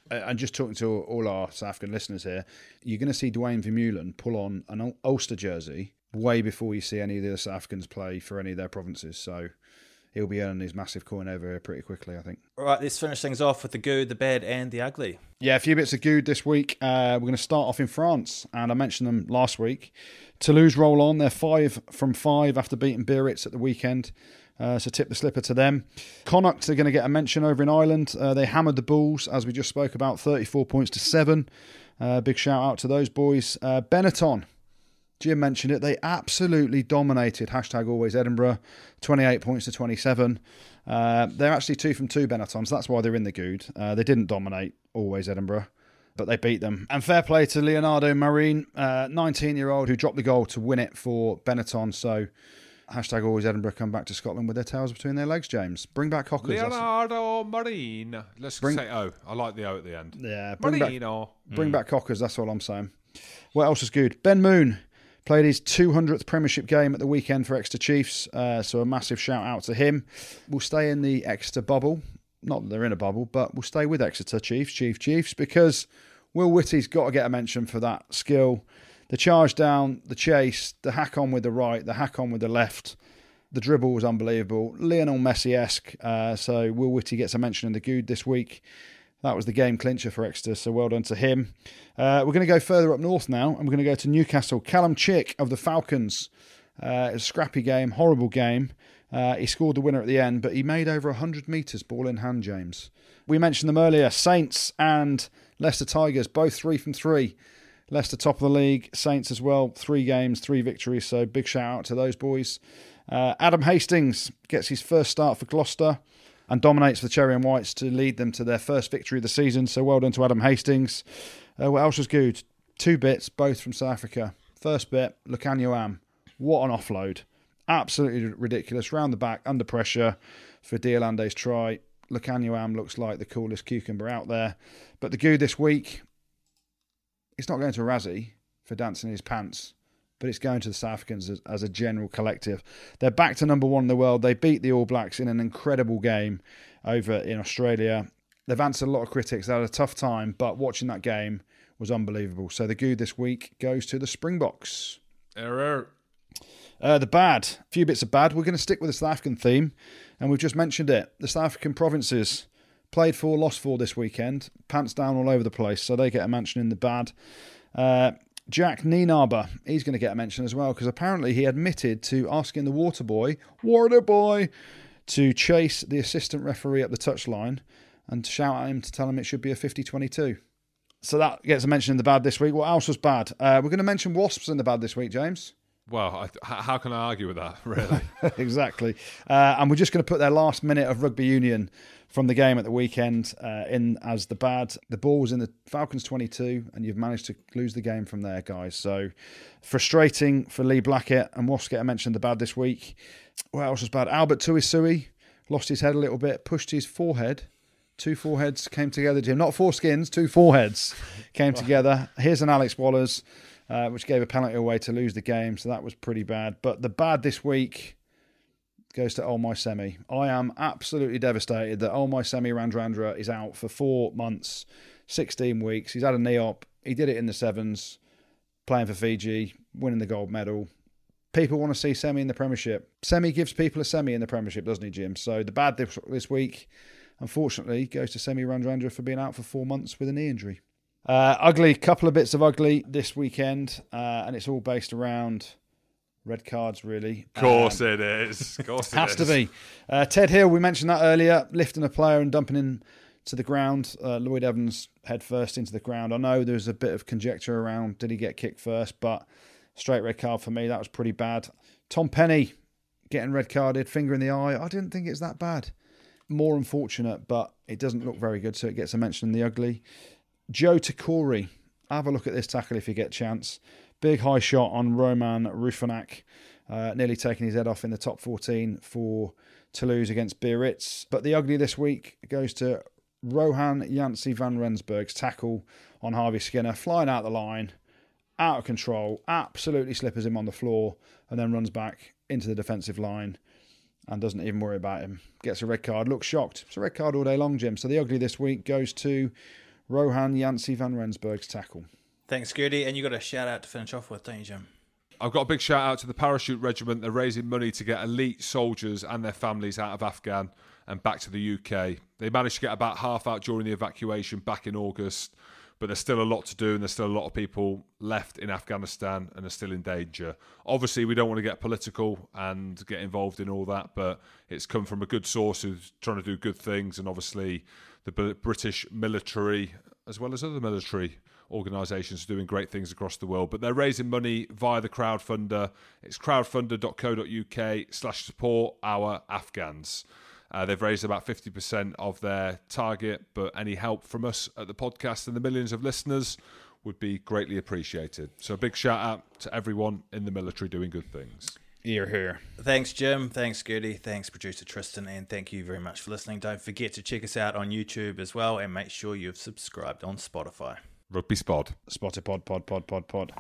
Uh, and just talking to all our South African listeners here, you're going to see Duane Vermeulen pull on an Ulster jersey way before you see any of the other South Africans play for any of their provinces. So he'll be earning his massive coin over here pretty quickly, I think. All right, let's finish things off with the good, the bad, and the ugly. Yeah, a few bits of good this week. Uh, we're going to start off in France, and I mentioned them last week. Toulouse roll on. They're five from five after beating Biarritz at the weekend. Uh, so tip the slipper to them. Connacht are going to get a mention over in Ireland. Uh, they hammered the Bulls, as we just spoke about, 34 points to seven. Uh, big shout out to those boys. Uh, Benetton, Jim mentioned it. They absolutely dominated. Hashtag always Edinburgh. 28 points to 27. Uh, they're actually two from two Benettons. That's why they're in the good. Uh, they didn't dominate always Edinburgh, but they beat them. And fair play to Leonardo Marin, 19 year old, who dropped the goal to win it for Benetton. So hashtag always Edinburgh come back to Scotland with their tails between their legs, James. Bring back Hockers. That's- Leonardo Marin. Let's Bring- say O. I like the O at the end. Yeah, bring back, Marino. Bring back Cockers, that's all I'm saying. What else is good? Ben Moon played his 200th Premiership game at the weekend for Exeter Chiefs, uh, so a massive shout out to him. We'll stay in the Exeter bubble. Not that they're in a bubble, but we'll stay with Exeter Chiefs, Chief Chiefs, because Will Witty's got to get a mention for that skill. The charge down, the chase, the hack on with the right, the hack on with the left. The dribble was unbelievable. Lionel Messi esque. Uh, so Will Witty gets a mention in the good this week. That was the game clincher for Exeter, so well done to him. Uh, we're going to go further up north now, and we're going to go to Newcastle. Callum Chick of the Falcons. Uh, a scrappy game, horrible game. Uh, he scored the winner at the end, but he made over 100 metres ball in hand, James. We mentioned them earlier Saints and Leicester Tigers, both three from three. Leicester top of the league, Saints as well, three games, three victories, so big shout out to those boys. Uh, Adam Hastings gets his first start for Gloucester and dominates the Cherry and Whites to lead them to their first victory of the season. So well done to Adam Hastings. Uh, what else was good? Two bits, both from South Africa. First bit, Lukhanyo Am. What an offload. Absolutely ridiculous. Round the back, under pressure for Diolande's try. Lukhanyo Am looks like the coolest cucumber out there. But the good this week, it's not going to Rassie for dancing his pants but it's going to the South Africans as, as, a general collective. They're back to number one in the world. They beat the All Blacks in an incredible game over in Australia. They've answered a lot of critics. They had a tough time, but watching that game was unbelievable. So the good this week goes to the Springboks. Error. Uh, the bad, a few bits of bad. We're going to stick with the South African theme, and we've just mentioned it. The South African provinces played for, lost for this weekend. Pants down all over the place, so they get a mention in the bad. Uh, Jacques Nienaber, he's going to get a mention as well because apparently he admitted to asking the water boy, water boy, to chase the assistant referee up the touchline and shout at him to tell him it should be a 50 22. So that gets a mention in the bad this week. What else was bad? Uh, we're going to mention Wasps in the bad this week, James. Well, I, how can I argue with that, really? exactly. Uh, and we're just going to put their last minute of rugby union from the game at the weekend uh, in as the bad. The ball was in the Falcons 22, and you've managed to lose the game from there, guys. So frustrating for Lee Blackett and Wasps get a mention the bad this week. What else was bad? Albert Tuisue lost his head a little bit, pushed his forehead. Two foreheads came together, Jim. Not four skins, two foreheads came together. Here's an Alex Wallers, uh, which gave a penalty away to lose the game. So that was pretty bad. But the bad this week goes to Olmai Semi. I am absolutely devastated that Olmai Semi Radradra is out for four months, 16 weeks. He's had a knee op. He did it in the sevens, playing for Fiji, winning the gold medal. People want to see Semi in the Premiership. Semi gives people a Semi in the Premiership, doesn't he, Jim? So the bad this, this week, unfortunately, goes to Semi Radradra for being out for four months with a knee injury. Uh, ugly, couple of bits of ugly this weekend, uh, and it's all based around red cards, really. Of course um, it is. Of course it has is. to be. Uh, Ted Hill, we mentioned that earlier, lifting a player and dumping him to the ground. Uh, Lloyd Evans head first into the ground. I know there's a bit of conjecture around did he get kicked first, but straight red card for me. That was pretty bad. Tom Penny getting red carded, finger in the eye. I didn't think it's that bad. more unfortunate, but it doesn't look very good, so it gets a mention in the ugly. Joe Tekori, have a look at this tackle if you get a chance. Big high shot on Roman Rufanak, uh, nearly taking his head off in the top 14 for Toulouse against Biarritz. But the ugly this week goes to Rohan Janse van Rensburg's tackle on Harvey Skinner, flying out the line, out of control, absolutely slippers him on the floor, and then runs back into the defensive line and doesn't even worry about him. Gets a red card, looks shocked. It's a red card all day long, Jim. So the ugly this week goes to Rohan Janse van Rensburg's tackle. Thanks, Gertie. And you got a shout out to finish off with, don't you, Jim? I've got a big shout out to the Parachute Regiment. They're raising money to get elite soldiers and their families out of Afghan and back to the UK. They managed to get about half out during the evacuation back in August, but there's still a lot to do and there's still a lot of people left in Afghanistan and are still in danger. Obviously, we don't want to get political and get involved in all that, but it's come from a good source who's trying to do good things, and obviously the British military, as well as other military organisations doing great things across the world. But they're raising money via the crowdfunder. It's crowdfunder.co.uk slash support our Afghans. Uh, they've raised about 50% of their target, but any help from us at the podcast and the millions of listeners would be greatly appreciated. So a big shout out to everyone in the military doing good things. You're here. Thanks, Jim. Thanks, Gertie. Thanks, producer Tristan. And thank you very much for listening. Don't forget to check us out on YouTube as well and make sure you've subscribed on Spotify. Rugby Spod. Spotted pod, pod, pod, pod, pod.